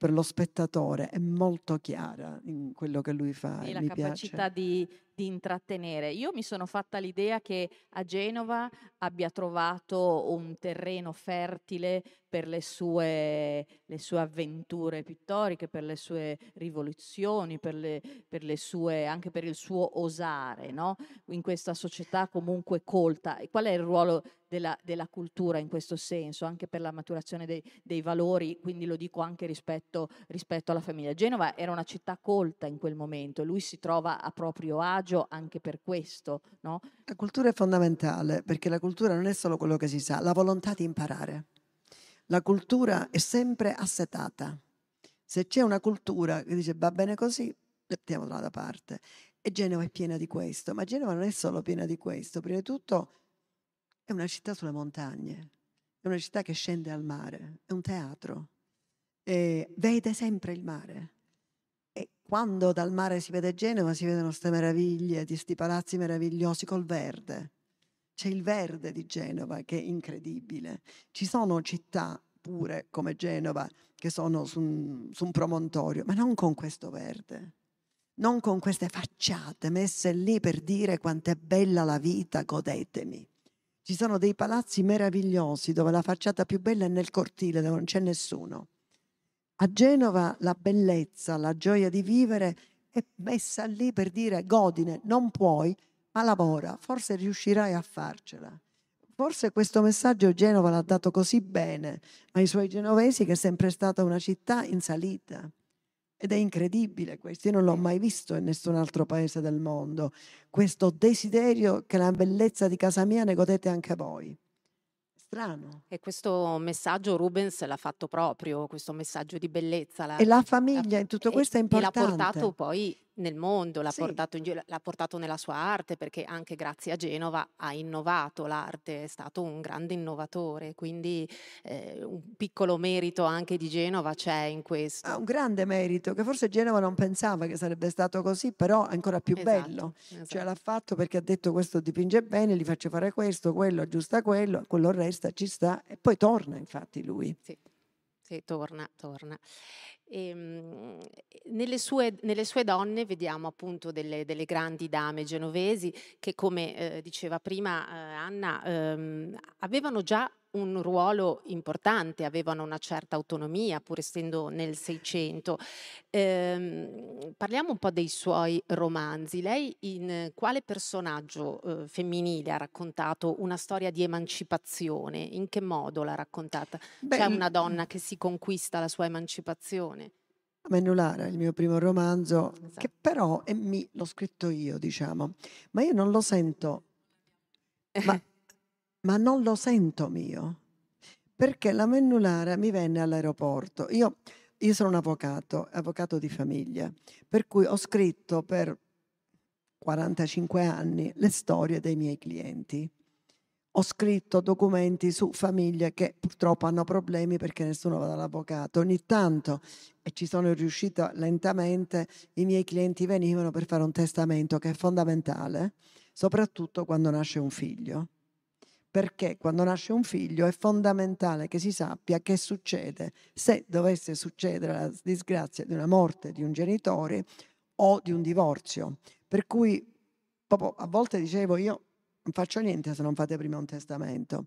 per lo spettatore è molto chiara in quello che lui fa. E la mi capacità di, di, intrattenere. Io mi sono fatta l'idea che a Genova abbia trovato un terreno fertile per le sue, le sue avventure pittoriche, per le sue rivoluzioni, per le, per le sue, anche per il suo osare, no? in questa società comunque colta. E qual è il ruolo della, della, cultura in questo senso, anche per la maturazione dei, dei valori, quindi lo dico anche rispetto, rispetto, alla famiglia. Genova era una città colta in quel momento, lui si trova a proprio agio anche per questo. No? La cultura è fondamentale perché la cultura non è solo quello che si sa, la volontà di imparare. La cultura è sempre assetata. Se c'è una cultura che dice va bene così, mettiamola da parte. E Genova è piena di questo, ma Genova non è solo piena di questo, prima di tutto è una città sulle montagne, è una città che scende al mare, è un teatro, e vede sempre il mare. E quando dal mare si vede Genova si vedono queste meraviglie, questi palazzi meravigliosi col verde. C'è il verde di Genova che è incredibile. Ci sono città pure come Genova che sono su un, su un promontorio, ma non con questo verde non con queste facciate messe lì per dire quanto è bella la vita, godetemi. Ci sono dei palazzi meravigliosi dove la facciata più bella è nel cortile, dove non c'è nessuno. A Genova la bellezza, la gioia di vivere è messa lì per dire godine, non puoi, ma lavora, forse riuscirai a farcela. Forse questo messaggio Genova l'ha dato così bene ai suoi genovesi che è sempre stata una città in salita. Ed è incredibile questo, io non l'ho mai visto in nessun altro paese del mondo, questo desiderio che la bellezza di casa mia ne godete anche voi. Strano. E questo messaggio Rubens l'ha fatto proprio, questo messaggio di bellezza. La, e la famiglia in tutto questo è importante. E l'ha portato poi nel mondo, l'ha, sì. portato in, l'ha, portato nella sua arte, perché anche grazie a Genova ha innovato l'arte, è stato un grande innovatore, quindi eh, un piccolo merito anche di Genova c'è in questo. Ha un grande merito, che forse Genova non pensava che sarebbe stato così, però è ancora più esatto, bello. Esatto. Cioè l'ha fatto perché ha detto questo dipinge bene, gli faccio fare questo, quello, aggiusta quello, quello resta, ci sta, e poi torna infatti lui. Sì, sì torna, torna. E, ehm, nelle sue, nelle sue, donne vediamo appunto delle, delle, grandi dame genovesi che, come eh, diceva prima eh, Anna, ehm, avevano già un ruolo importante, avevano una certa autonomia, pur essendo nel Seicento. Ehm, parliamo un po' dei suoi romanzi. Lei in quale personaggio eh, femminile ha raccontato una storia di emancipazione? In che modo l'ha raccontata? Beh, C'è una donna che si conquista la sua emancipazione? Mennulara, il mio primo romanzo, esatto. che però è mi, l'ho scritto io, diciamo, ma io non lo sento, (laughs) ma, ma non lo sento mio, perché la Mennulara mi venne all'aeroporto. Io, io sono un avvocato, avvocato di famiglia, per cui ho scritto per 45 anni le storie dei miei clienti ho scritto documenti su famiglie che purtroppo hanno problemi perché nessuno va dall'avvocato. Ogni tanto, e ci sono riuscita lentamente, i miei clienti venivano per fare un testamento che è fondamentale, soprattutto quando nasce un figlio. Perché quando nasce un figlio è fondamentale che si sappia che succede se dovesse succedere la disgrazia di una morte di un genitore o di un divorzio. Per cui proprio a volte dicevo io non faccio niente se non fate prima un testamento.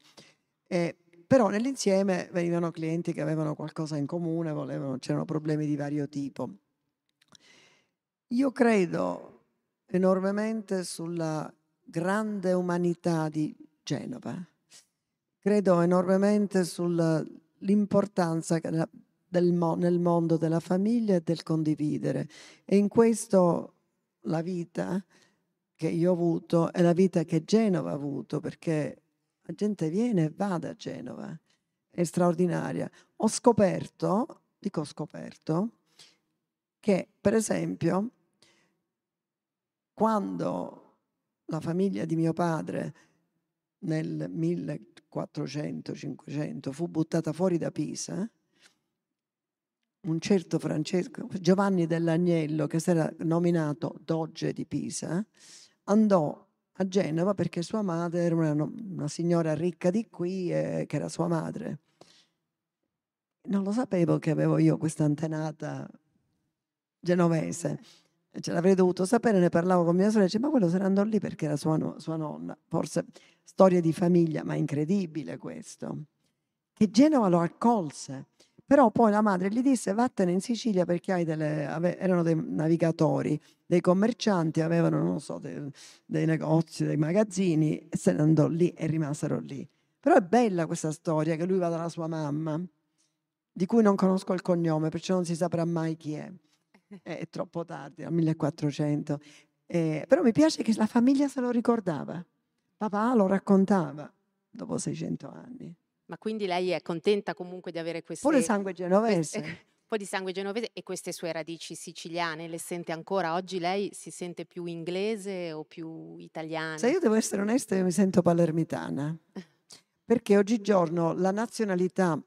E, però nell'insieme venivano clienti che avevano qualcosa in comune, volevano, c'erano problemi di vario tipo. Io credo enormemente sulla grande umanità di Genova, credo enormemente sull'importanza nel mondo della famiglia e del condividere e in questo la vita che io ho avuto è la vita che Genova ha avuto, perché la gente viene e va da Genova, è straordinaria. Ho scoperto, dico scoperto, che per esempio quando la famiglia di mio padre nel 1400-500 fu buttata fuori da Pisa, un certo Francesco Giovanni dell'Agnello, che si era nominato Doge di Pisa, andò a Genova perché sua madre era una, una signora ricca di qui, e, che era sua madre. Non lo sapevo che avevo io questa antenata genovese. Ce l'avrei dovuto sapere, ne parlavo con mia sorella, dice, ma quello se ne andò lì perché era sua, sua nonna. Forse storia di famiglia, ma incredibile questo. Che Genova lo accolse. Però poi la madre gli disse vattene in Sicilia perché delle, ave, erano dei navigatori, dei commercianti, avevano, non so, dei, dei negozi, dei magazzini e se ne andò lì e rimasero lì. Però è bella questa storia che lui va dalla sua mamma, di cui non conosco il cognome, perciò non si saprà mai chi è. (laughs) È troppo tardi, al 1400. Eh, però mi piace che la famiglia se lo ricordava. Papà lo raccontava dopo 600 anni. Ma quindi lei è contenta comunque di avere queste... Pure sangue (laughs) genovese. (laughs) un po' di sangue genovese e queste sue radici siciliane le sente ancora? Oggi lei si sente più inglese o più italiana? Se io devo essere onesta, io mi sento palermitana. (laughs) Perché oggigiorno la nazionalità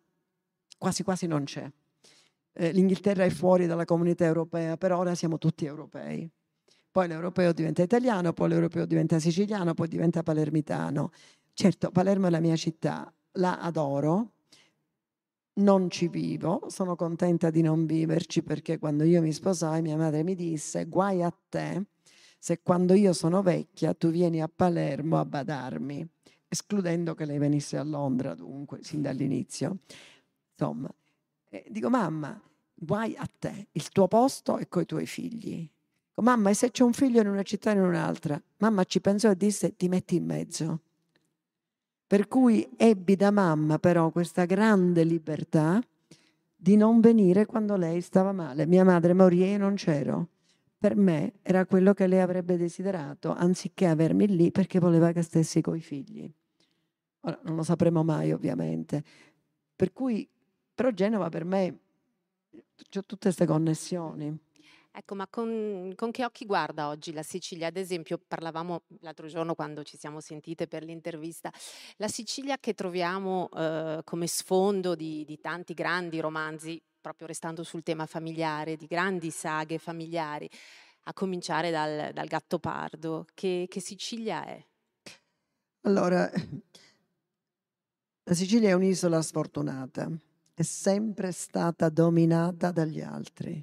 quasi quasi non c'è. Eh, L'Inghilterra è fuori dalla comunità europea, però ora siamo tutti europei. Poi l'europeo diventa italiano, poi l'europeo diventa siciliano, poi diventa palermitano. Certo, Palermo è la mia città, la adoro, non ci vivo, sono contenta di non viverci perché quando io mi sposai mia madre mi disse guai a te se quando io sono vecchia tu vieni a Palermo a badarmi, escludendo che lei venisse a Londra dunque, sin dall'inizio. Insomma, eh, dico mamma, guai a te, il tuo posto è coi tuoi figli. Dico, mamma, e se c'è un figlio in una città e in un'altra? Mamma ci pensò e disse ti metti in mezzo. Per cui ebbi da mamma però questa grande libertà di non venire quando lei stava male. Mia madre morì e non c'ero. Per me era quello che lei avrebbe desiderato, anziché avermi lì perché voleva che stessi coi figli. Ora, non lo sapremo mai ovviamente. Per cui, però Genova per me, c'ho tutte queste connessioni. Ecco, ma con, con, che occhi guarda oggi la Sicilia? Ad esempio, parlavamo l'altro giorno quando ci siamo sentite per l'intervista, la Sicilia che troviamo eh, come sfondo di, di tanti grandi romanzi, proprio restando sul tema familiare, di grandi saghe familiari, a cominciare dal, dal Gattopardo. Che, che Sicilia è? Allora, (laughs) la Sicilia è un'isola sfortunata, è sempre stata dominata dagli altri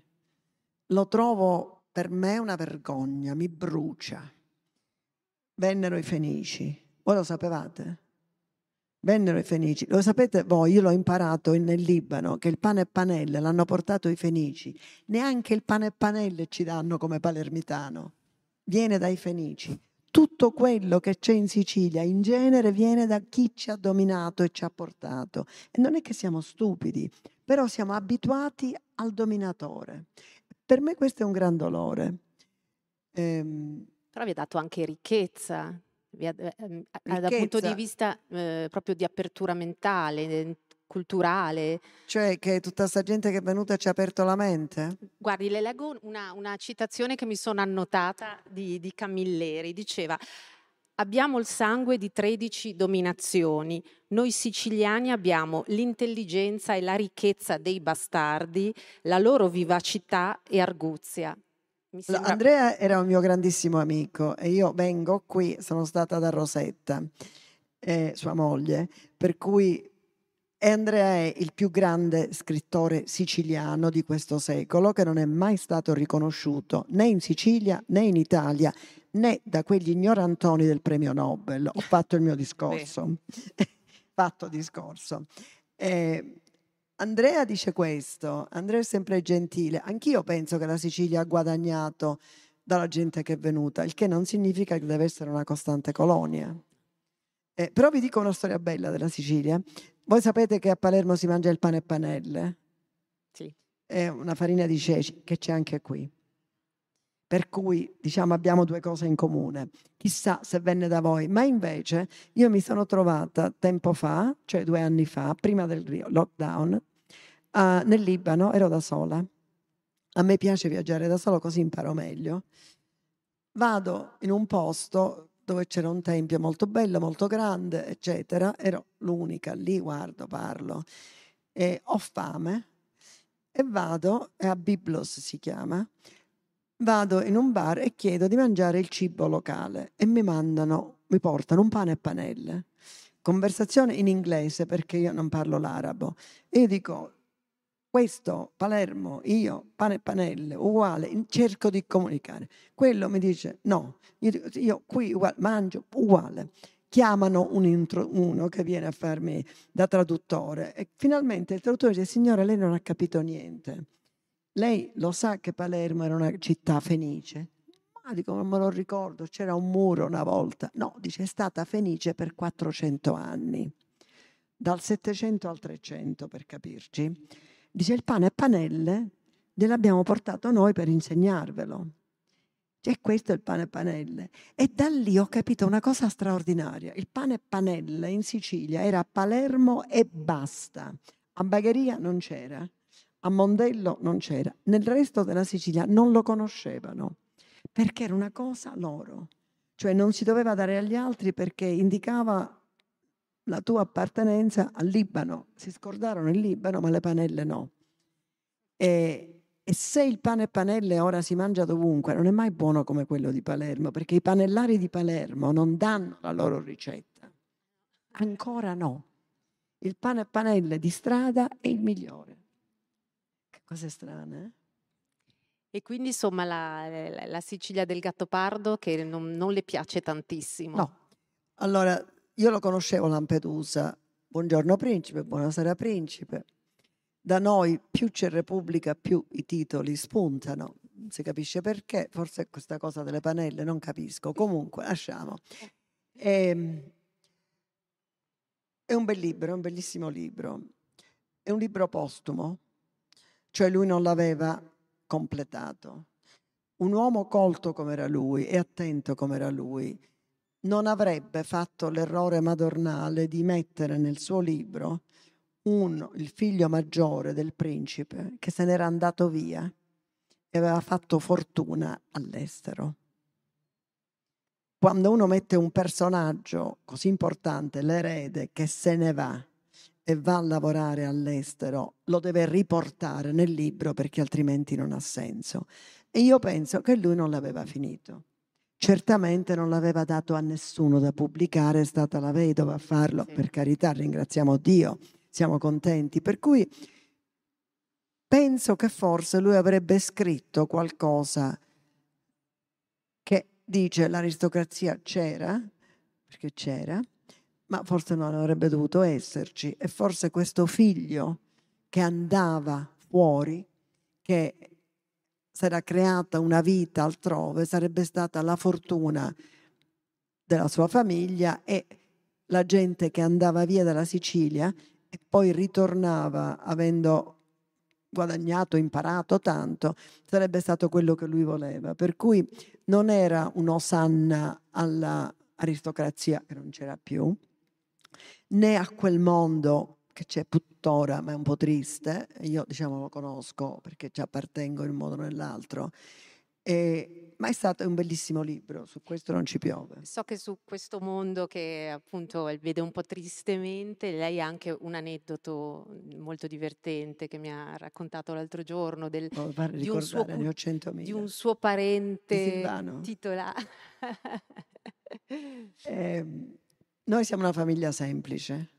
lo trovo per me una vergogna, mi brucia. Vennero i Fenici, voi lo sapevate? Vennero i Fenici, lo sapete voi, io l'ho imparato nel Libano che il pane e panelle l'hanno portato i Fenici, neanche il pane e panelle ci danno come palermitano, viene dai Fenici tutto quello che c'è in Sicilia in genere viene da chi ci ha dominato e ci ha portato. E non è che siamo stupidi, però siamo abituati al dominatore. Per me questo è un gran dolore. Ehm, però vi ha dato anche ricchezza, ricchezza. Ehm, dal punto di vista eh, proprio di apertura mentale, culturale. Cioè che tutta questa gente che è venuta ci ha aperto la mente? Guardi, le leggo una, una citazione che mi sono annotata di, di Camilleri. Diceva, abbiamo il sangue di 13 dominazioni. Noi siciliani abbiamo l'intelligenza e la ricchezza dei bastardi, la loro vivacità e arguzia. Sembra... Andrea era un mio grandissimo amico e io vengo qui, sono stata da Rosetta, eh, sua moglie, per cui Andrea è il più grande scrittore siciliano di questo secolo che non è mai stato riconosciuto né in Sicilia né in Italia né da quegli ignorantoni del premio Nobel. Ho fatto il mio discorso. (laughs) fatto discorso. Eh, Andrea dice questo, Andrea è sempre gentile. Anch'io penso che la Sicilia ha guadagnato dalla gente che è venuta, il che non significa che deve essere una costante colonia. Eh, però vi dico una storia bella della Sicilia. Voi sapete che a Palermo si mangia il pane e panelle? Sì. È una farina di ceci che c'è anche qui. Per cui diciamo abbiamo due cose in comune. Chissà se venne da voi, ma invece io mi sono trovata tempo fa, cioè due anni fa, prima del lockdown, uh, nel Libano, ero da sola. A me piace viaggiare da solo così imparo meglio. Vado in un posto dove c'era un tempio molto bello, molto grande, eccetera. Ero l'unica lì, guardo, parlo. E ho fame e vado, è a Biblos si chiama, vado in un bar e chiedo di mangiare il cibo locale e mi mandano, mi portano un pane e panelle. Conversazione in inglese perché io non parlo l'arabo. E io dico, questo Palermo, io, pane e panelle, uguale, cerco di comunicare. Quello mi dice no, io, io qui uguale, mangio uguale. Chiamano un intro, uno che viene a farmi da traduttore e finalmente il traduttore dice signora lei non ha capito niente. Lei lo sa che Palermo era una città fenice? Ma dico, non me lo ricordo, c'era un muro una volta. No, dice, è stata fenice per 400 anni, dal 700 al 300 per capirci. Dice il pane e panelle gliel'abbiamo portato noi per insegnarvelo. Cioè questo è il pane e panelle. E da lì ho capito una cosa straordinaria. Il pane e panelle in Sicilia era a Palermo e basta. A Bagheria non c'era, a Mondello non c'era. Nel resto della Sicilia non lo conoscevano, perché era una cosa loro. Cioè non si doveva dare agli altri perché indicava la tua appartenenza al Libano. Si scordarono il Libano, ma le panelle no. E, e se il pane e panelle ora si mangia dovunque, non è mai buono come quello di Palermo, perché i panellari di Palermo non danno la loro ricetta. Ancora no. Il pane e panelle di strada è il migliore. Cose strane? E quindi insomma la, la, Sicilia del Gattopardo che non, non le piace tantissimo. No. Allora, io lo conoscevo Lampedusa. Buongiorno principe, buonasera principe. Da noi più c'è Repubblica, più i titoli spuntano. Non si capisce perché, forse questa cosa delle panelle, non capisco. Comunque, lasciamo. E, ehm, è un bel libro, è un bellissimo libro. È un libro postumo, cioè lui non l'aveva completato. Un uomo colto come era lui e attento come era lui non avrebbe fatto l'errore madornale di mettere nel suo libro un, il figlio maggiore del principe che se n'era andato via e aveva fatto fortuna all'estero. Quando uno mette un personaggio così importante, l'erede, che se ne va e va a lavorare all'estero, lo deve riportare nel libro perché altrimenti non ha senso. E io penso che lui non l'aveva finito certamente non l'aveva dato a nessuno da pubblicare, è stata la vedova a farlo, sì. per carità, ringraziamo Dio, siamo contenti. Per cui penso che forse lui avrebbe scritto qualcosa che dice l'aristocrazia c'era, perché c'era, ma forse non avrebbe dovuto esserci. E forse questo figlio che andava fuori, che si era creata una vita altrove, sarebbe stata la fortuna della sua famiglia e la gente che andava via dalla Sicilia e poi ritornava avendo guadagnato, imparato tanto, sarebbe stato quello che lui voleva. Per cui non era un'osanna all'aristocrazia che non c'era più, né a quel mondo che c'è tuttora, ma è un po' triste, io diciamo lo conosco perché ci appartengo in un modo o nell'altro, e, ma è stato un bellissimo libro, su questo non ci piove. So che su questo mondo che appunto vede un po' tristemente, lei ha anche un aneddoto molto divertente che mi ha raccontato l'altro giorno del, di, un suo, di, un suo, parente titolare. (laughs) (laughs) eh, noi siamo una famiglia semplice.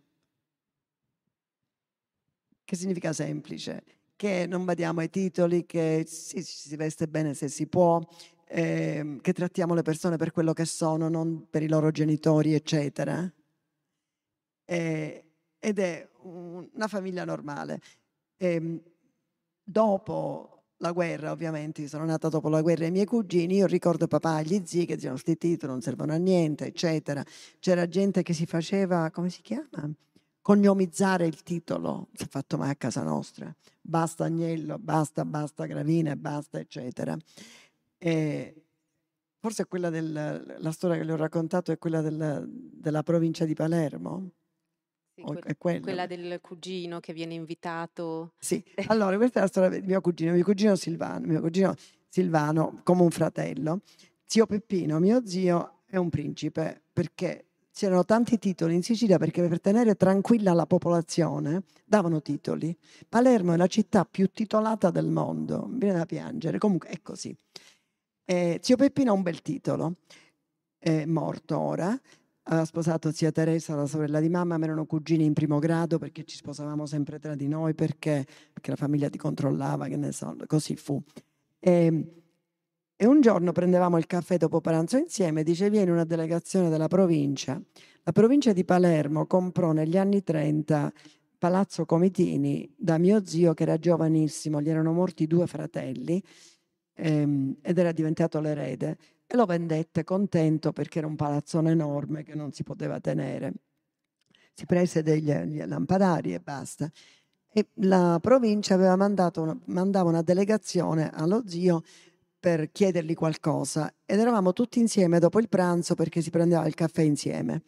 Che significa semplice? che non badiamo ai titoli, che si, si veste bene se si può, eh, che trattiamo le persone per quello che sono, non per i loro genitori, eccetera. Eh, ed è un, una famiglia normale. Eh, dopo la guerra, ovviamente, sono nata dopo la guerra, i miei cugini, io ricordo papà e gli zii che dicevano questi titoli non servono a niente, eccetera. C'era gente che si faceva, come si chiama? cognomizzare il titolo, si è fatto mai a casa nostra, basta Agnello, basta, basta Gravina, basta, eccetera. E forse quella del, la storia che le ho raccontato è quella del, della provincia di Palermo. Sì, que- quella. quella del cugino che viene invitato. Sì, (laughs) allora questa è la storia del mio cugino, mio cugino Silvano, mio cugino Silvano come un fratello. Zio Peppino, mio zio, è un principe perché c'erano tanti titoli in Sicilia perché per tenere tranquilla la popolazione davano titoli. Palermo è la città più titolata del mondo, mi viene da piangere, comunque è così. Eh, zio Peppino ha un bel titolo, è morto ora, aveva sposato zia Teresa, la sorella di mamma, ma erano cugini in primo grado perché ci sposavamo sempre tra di noi perché, perché la famiglia ti controllava, che ne so, così fu. E, ehm, e un giorno prendevamo il caffè dopo pranzo insieme e dice viene una delegazione della provincia. La provincia di Palermo comprò negli anni 30 Palazzo Comitini da mio zio che era giovanissimo, gli erano morti due fratelli ehm, ed era diventato l'erede e lo vendette contento perché era un palazzone enorme che non si poteva tenere. Si prese degli, lampadari e basta. E la provincia aveva mandato una, mandava una delegazione allo zio per chiedergli qualcosa ed eravamo tutti insieme dopo il pranzo perché si prendeva il caffè insieme.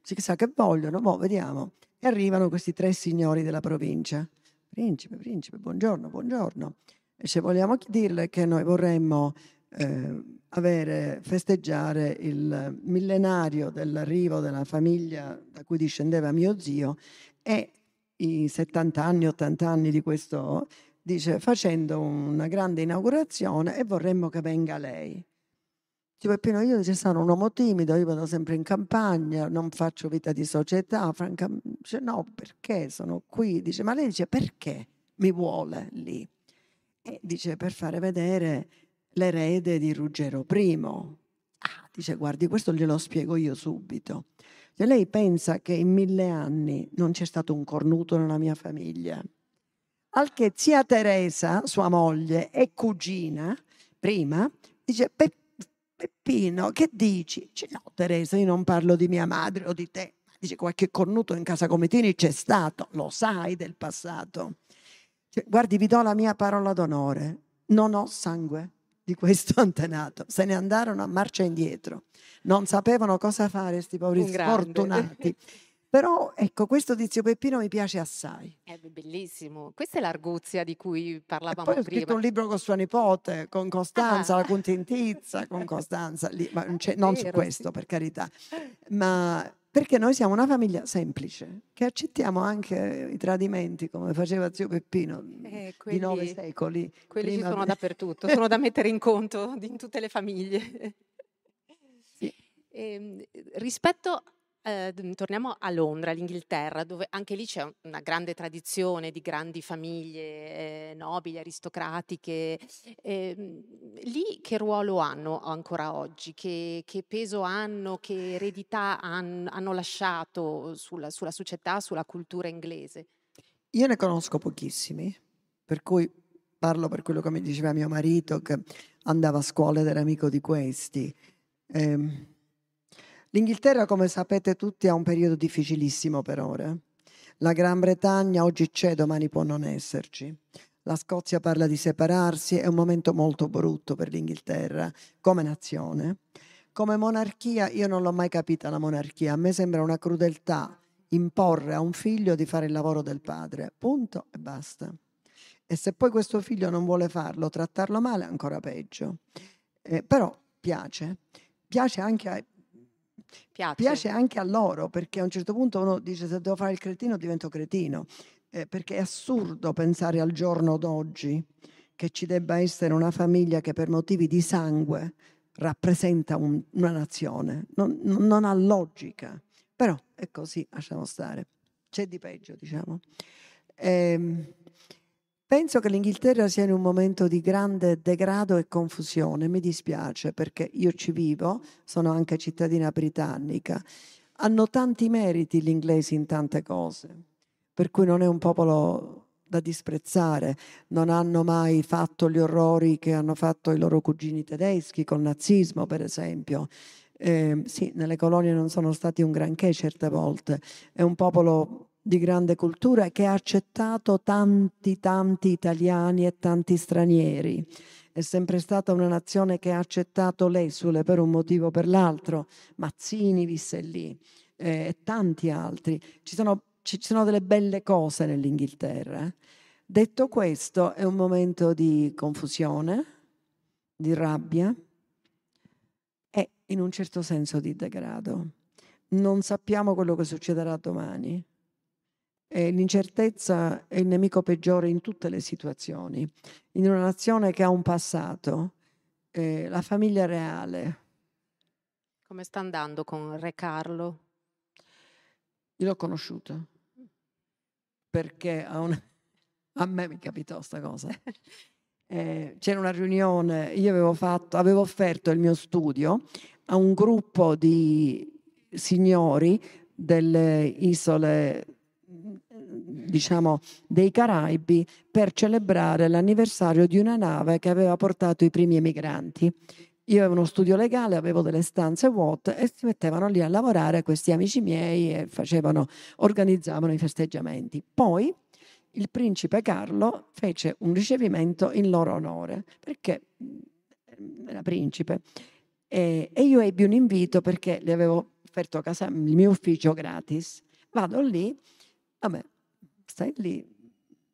Si sa che vogliono, boh, vediamo. E arrivano questi tre signori della provincia. Principe, principe, buongiorno, buongiorno. E se vogliamo dirle che noi vorremmo eh, avere, festeggiare il millenario dell'arrivo della famiglia da cui discendeva mio zio e i 70 anni, 80 anni di questo dice facendo una grande inaugurazione e vorremmo che venga lei. Dice Peppino, io dice, sono un uomo timido, io vado sempre in campagna, non faccio vita di società, francamente, dice no, perché sono qui? Dice, ma lei dice perché mi vuole lì? E dice per fare vedere l'erede di Ruggero I. Ah, dice, guardi, questo glielo spiego io subito. Se lei pensa che in mille anni non c'è stato un cornuto nella mia famiglia, al che zia Teresa, sua moglie e cugina, prima, dice Peppino, che dici? Dice, no Teresa, io non parlo di mia madre o di te. Dice qualche cornuto in casa Comitini c'è stato, lo sai del passato. Guardi, vi do la mia parola d'onore, non ho sangue di questo (laughs) antenato. Se ne andarono a marcia indietro. Non sapevano cosa fare questi poveri sfortunati. (laughs) Però ecco, questo di Zio Peppino mi piace assai. È bellissimo. Questa è l'arguzia di cui parlavamo poi prima. Ho scritto un libro con sua nipote, con Costanza, ah. la contentizza, con Costanza, lì, ma non, non Vero, su questo sì. per carità, ma perché noi siamo una famiglia semplice, che accettiamo anche i tradimenti come faceva zio Peppino eh, quelli, di nove secoli. Quelli ci sono dappertutto, (laughs) sono da mettere in conto in tutte le famiglie. Sì. E, ehm, rispetto eh, torniamo a Londra, all'Inghilterra, dove anche lì c'è una grande tradizione di grandi famiglie eh, nobili, aristocratiche. Eh, lì che ruolo hanno ancora oggi? Che, che peso hanno? Che eredità han, hanno lasciato sulla, sulla società, sulla cultura inglese? Io ne conosco pochissimi, per cui parlo per quello che mi diceva mio marito, che andava a scuola ed era amico di questi. Eh, L'Inghilterra, come sapete tutti, ha un periodo difficilissimo per ora. La Gran Bretagna oggi c'è, domani può non esserci. La Scozia parla di separarsi, è un momento molto brutto per l'Inghilterra come nazione. Come monarchia, io non l'ho mai capita la monarchia, a me sembra una crudeltà imporre a un figlio di fare il lavoro del padre, punto e basta. E se poi questo figlio non vuole farlo, trattarlo male, ancora peggio. Eh, però piace, piace anche a, Piace. piace anche a loro, perché a un certo punto uno dice se devo fare il cretino divento cretino, eh, perché è assurdo pensare al giorno d'oggi che ci debba essere una famiglia che per motivi di sangue rappresenta un, una nazione, non, non, ha logica, però è così, lasciamo stare, c'è di peggio diciamo. Eh, Penso che l'Inghilterra sia in un momento di grande degrado e confusione, mi dispiace perché io ci vivo, sono anche cittadina britannica. Hanno tanti meriti gli inglesi in tante cose, per cui non è un popolo da disprezzare, non hanno mai fatto gli orrori che hanno fatto i loro cugini tedeschi col nazismo, per esempio. Eh, sì, nelle colonie non sono stati un granché certe volte, è un popolo di grande cultura che ha accettato tanti, tanti italiani e tanti stranieri. È sempre stata una nazione che ha accettato l'esule per un motivo o per l'altro. Mazzini visse lì eh, e tanti altri. Ci sono, ci sono, delle belle cose nell'Inghilterra. Eh. Detto questo, è un momento di confusione, di rabbia e in un certo senso di degrado. Non sappiamo quello che succederà domani. E l'incertezza è il nemico peggiore in tutte le situazioni. In una nazione che ha un passato, eh, la famiglia reale. Come sta andando con Re Carlo? Io l'ho conosciuto perché a, una... (laughs) a me mi capitò sta cosa. (laughs) Eh, c'era una riunione, io avevo, fatto, avevo offerto il mio studio a un gruppo di signori delle isole diciamo, dei Caraibi per celebrare l'anniversario di una nave che aveva portato i primi emigranti. Io avevo uno studio legale, avevo delle stanze vuote e si mettevano lì a lavorare questi amici miei e facevano, organizzavano i festeggiamenti. Poi il principe Carlo fece un ricevimento in loro onore perché mm, era principe e, e io ebbi un invito perché le avevo offerto casa il mio ufficio gratis. Vado lì, vabbè, stai lì.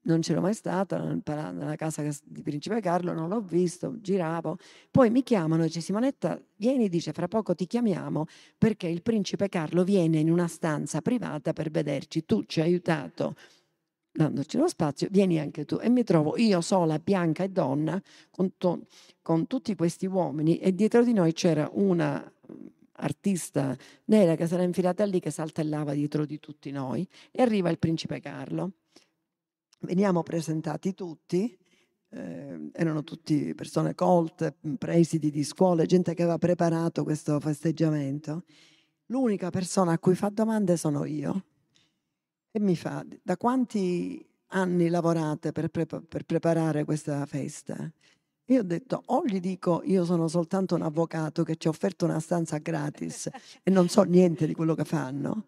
Non c'ero mai stata nella casa di Principe Carlo, non l'ho visto, giravo. Poi mi chiamano dice Simonetta, vieni, dice, fra poco ti chiamiamo perché il Principe Carlo viene in una stanza privata per vederci. Tu ci hai aiutato dandoci lo spazio, vieni anche tu. E mi trovo io sola, bianca e donna, con, to- con tutti questi uomini e dietro di noi c'era una artista nera che si era infilata lì, che saltellava dietro di tutti noi, e arriva il principe Carlo. Veniamo presentati tutti, eh, erano tutti persone colte, presidi di scuole, gente che aveva preparato questo festeggiamento. L'unica persona a cui fa domande sono io. E mi fa, da quanti anni lavorate per, pre- per preparare questa festa? Io ho detto, o gli dico io sono soltanto un avvocato che ci ha offerto una stanza gratis e non so niente di quello che fanno,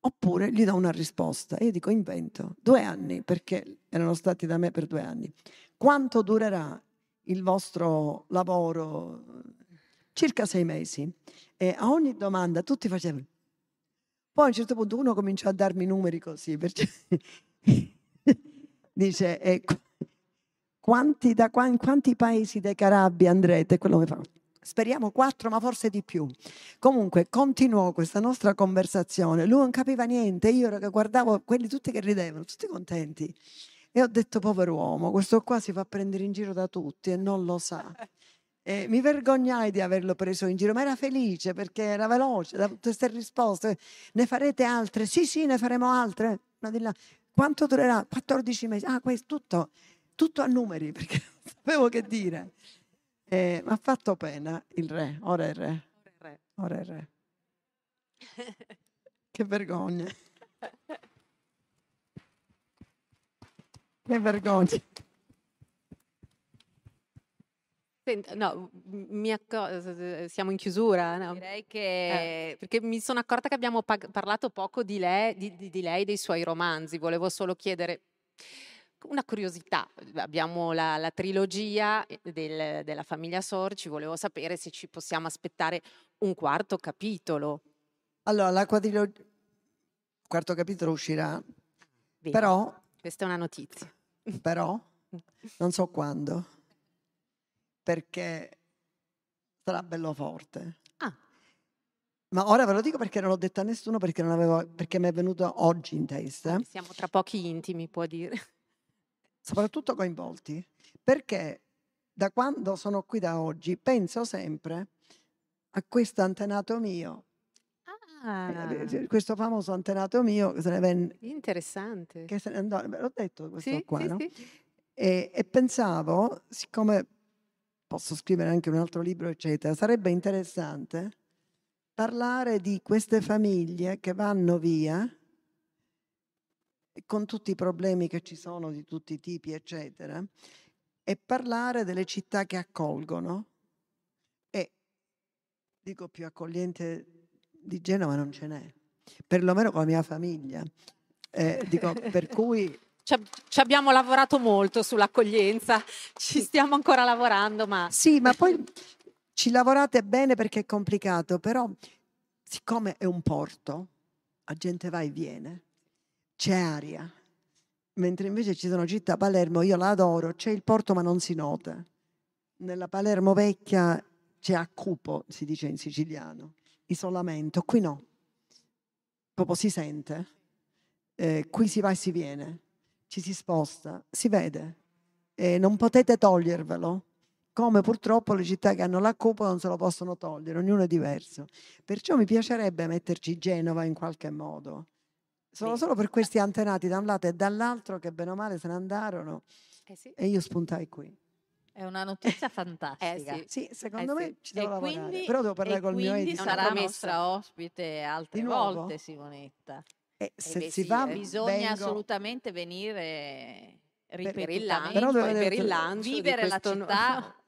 oppure gli do una risposta. Io dico, invento, due anni, perché erano stati da me per due anni. Quanto durerà il vostro lavoro? Circa sei mesi. E a ogni domanda tutti facevano. Poi a un certo punto uno cominciò a darmi numeri così, perché (laughs) dice, ecco quanti, da in quanti paesi dei Carabbi andrete? Quello mi fa. Speriamo quattro, ma forse di più. Comunque continuò questa nostra conversazione. Lui non capiva niente, io guardavo quelli tutti che ridevano, tutti contenti. E ho detto, povero uomo, questo qua si fa prendere in giro da tutti e non lo sa. E mi vergognai di averlo preso in giro, ma era felice perché era veloce, da tutte queste risposte. Ne farete altre? Sì, sì, ne faremo altre. Quanto durerà? 14 mesi. Ah, questo tutto, tutto a numeri (laughs) perché non sapevo che dire. Eh, mi ha fatto pena il re, ora è il re. Ora è il re. (laughs) Che vergogna. Che vergogna. Senta, no, mi acco- siamo in chiusura, no? Direi Eh, che perché mi sono accorta che abbiamo pag- parlato poco di lei, di, di- di lei, dei suoi romanzi. Volevo solo chiedere una curiosità. Abbiamo la, la trilogia del- della famiglia Sorci, volevo sapere se ci possiamo aspettare un quarto capitolo. Allora, la quadrilogia, quarto capitolo uscirà, Bene, però, questa è una notizia. (laughs) però, non so quando, perché sarà bello forte. Ah. Ma ora ve lo dico perché non l'ho detto a nessuno, perché, non avevo, perché mi è venuto oggi in testa, Siamo tra pochi intimi, può dire. Soprattutto coinvolti, perché da quando sono qui da oggi penso sempre a questo antenato mio, Ah, eh, questo famoso antenato mio che se ne venne, interessante. che se ne andò, l'ho detto questo Sì, qua, sì, no? sì. E, e pensavo, siccome posso scrivere anche un altro libro, eccetera, sarebbe interessante parlare di queste famiglie che vanno via con tutti i problemi che ci sono di tutti i tipi, eccetera, e parlare delle città che accolgono. E dico più accogliente di Genova non ce n'è, perlomeno con la mia famiglia. Eh, dico, per (laughs) cui Ci, ab- ci abbiamo lavorato molto sull'accoglienza, ci stiamo ancora lavorando, ma Sì, ma poi ci lavorate bene perché è complicato, però siccome è un porto, la gente va e viene, c'è aria, mentre invece ci sono città, Palermo, io la adoro, c'è il porto ma non si nota. Nella Palermo vecchia c'è a cupo, si dice in siciliano, isolamento, qui no, proprio si sente, Eh, qui si va e si viene, ci si sposta, si vede, e non potete togliervelo. Come purtroppo le città che hanno la cupola non se lo possono togliere, ognuno è diverso. Perciò mi piacerebbe metterci Genova in qualche modo. Solo, Sì. solo per questi antenati da un lato e dall'altro che bene o male se ne andarono eh sì, e io spuntai qui. è una notizia (laughs) fantastica. sì. Sì, secondo Eh me sì. ci E devo lavorare. quindi, Però devo parlare e col mio quindi editor. Sarà nostra ospite altre volte, Simonetta. E se beh, si sì, va, eh. Bisogna vengo- assolutamente venire per il ripetutamente, lancio, per il lancio vivere la città (laughs)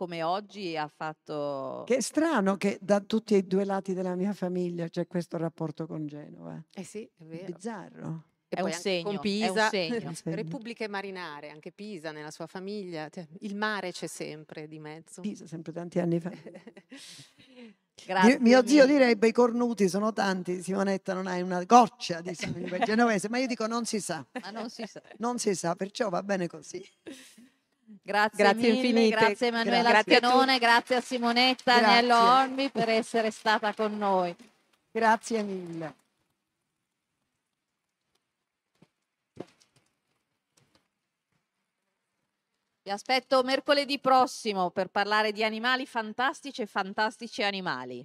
come oggi ha fatto Che è strano che da tutti e due lati della mia famiglia c'è questo rapporto con Genova. Eh sì, è È vero. bizzarro. E È poi un anche segno, con è un Pisa, segno. Un segno. Repubbliche Marinare, anche Pisa nella sua famiglia, cioè, il mare c'è sempre di mezzo. Pisa, sempre tanti anni fa. (laughs) Grazie Mio, zio direbbe i cornuti sono tanti, Simonetta non hai una goccia di sangue genovese, ma io dico non si sa, Ma non si sa. non si sa, perciò va bene così. Grazie, Grazie mille, infinite. grazie Emanuela Grazie a Spianone, grazie a Simonetta Grazie. Agnello Ormi per essere stata con noi. Grazie mille. Vi aspetto mercoledì prossimo per parlare di animali fantastici e fantastici animali.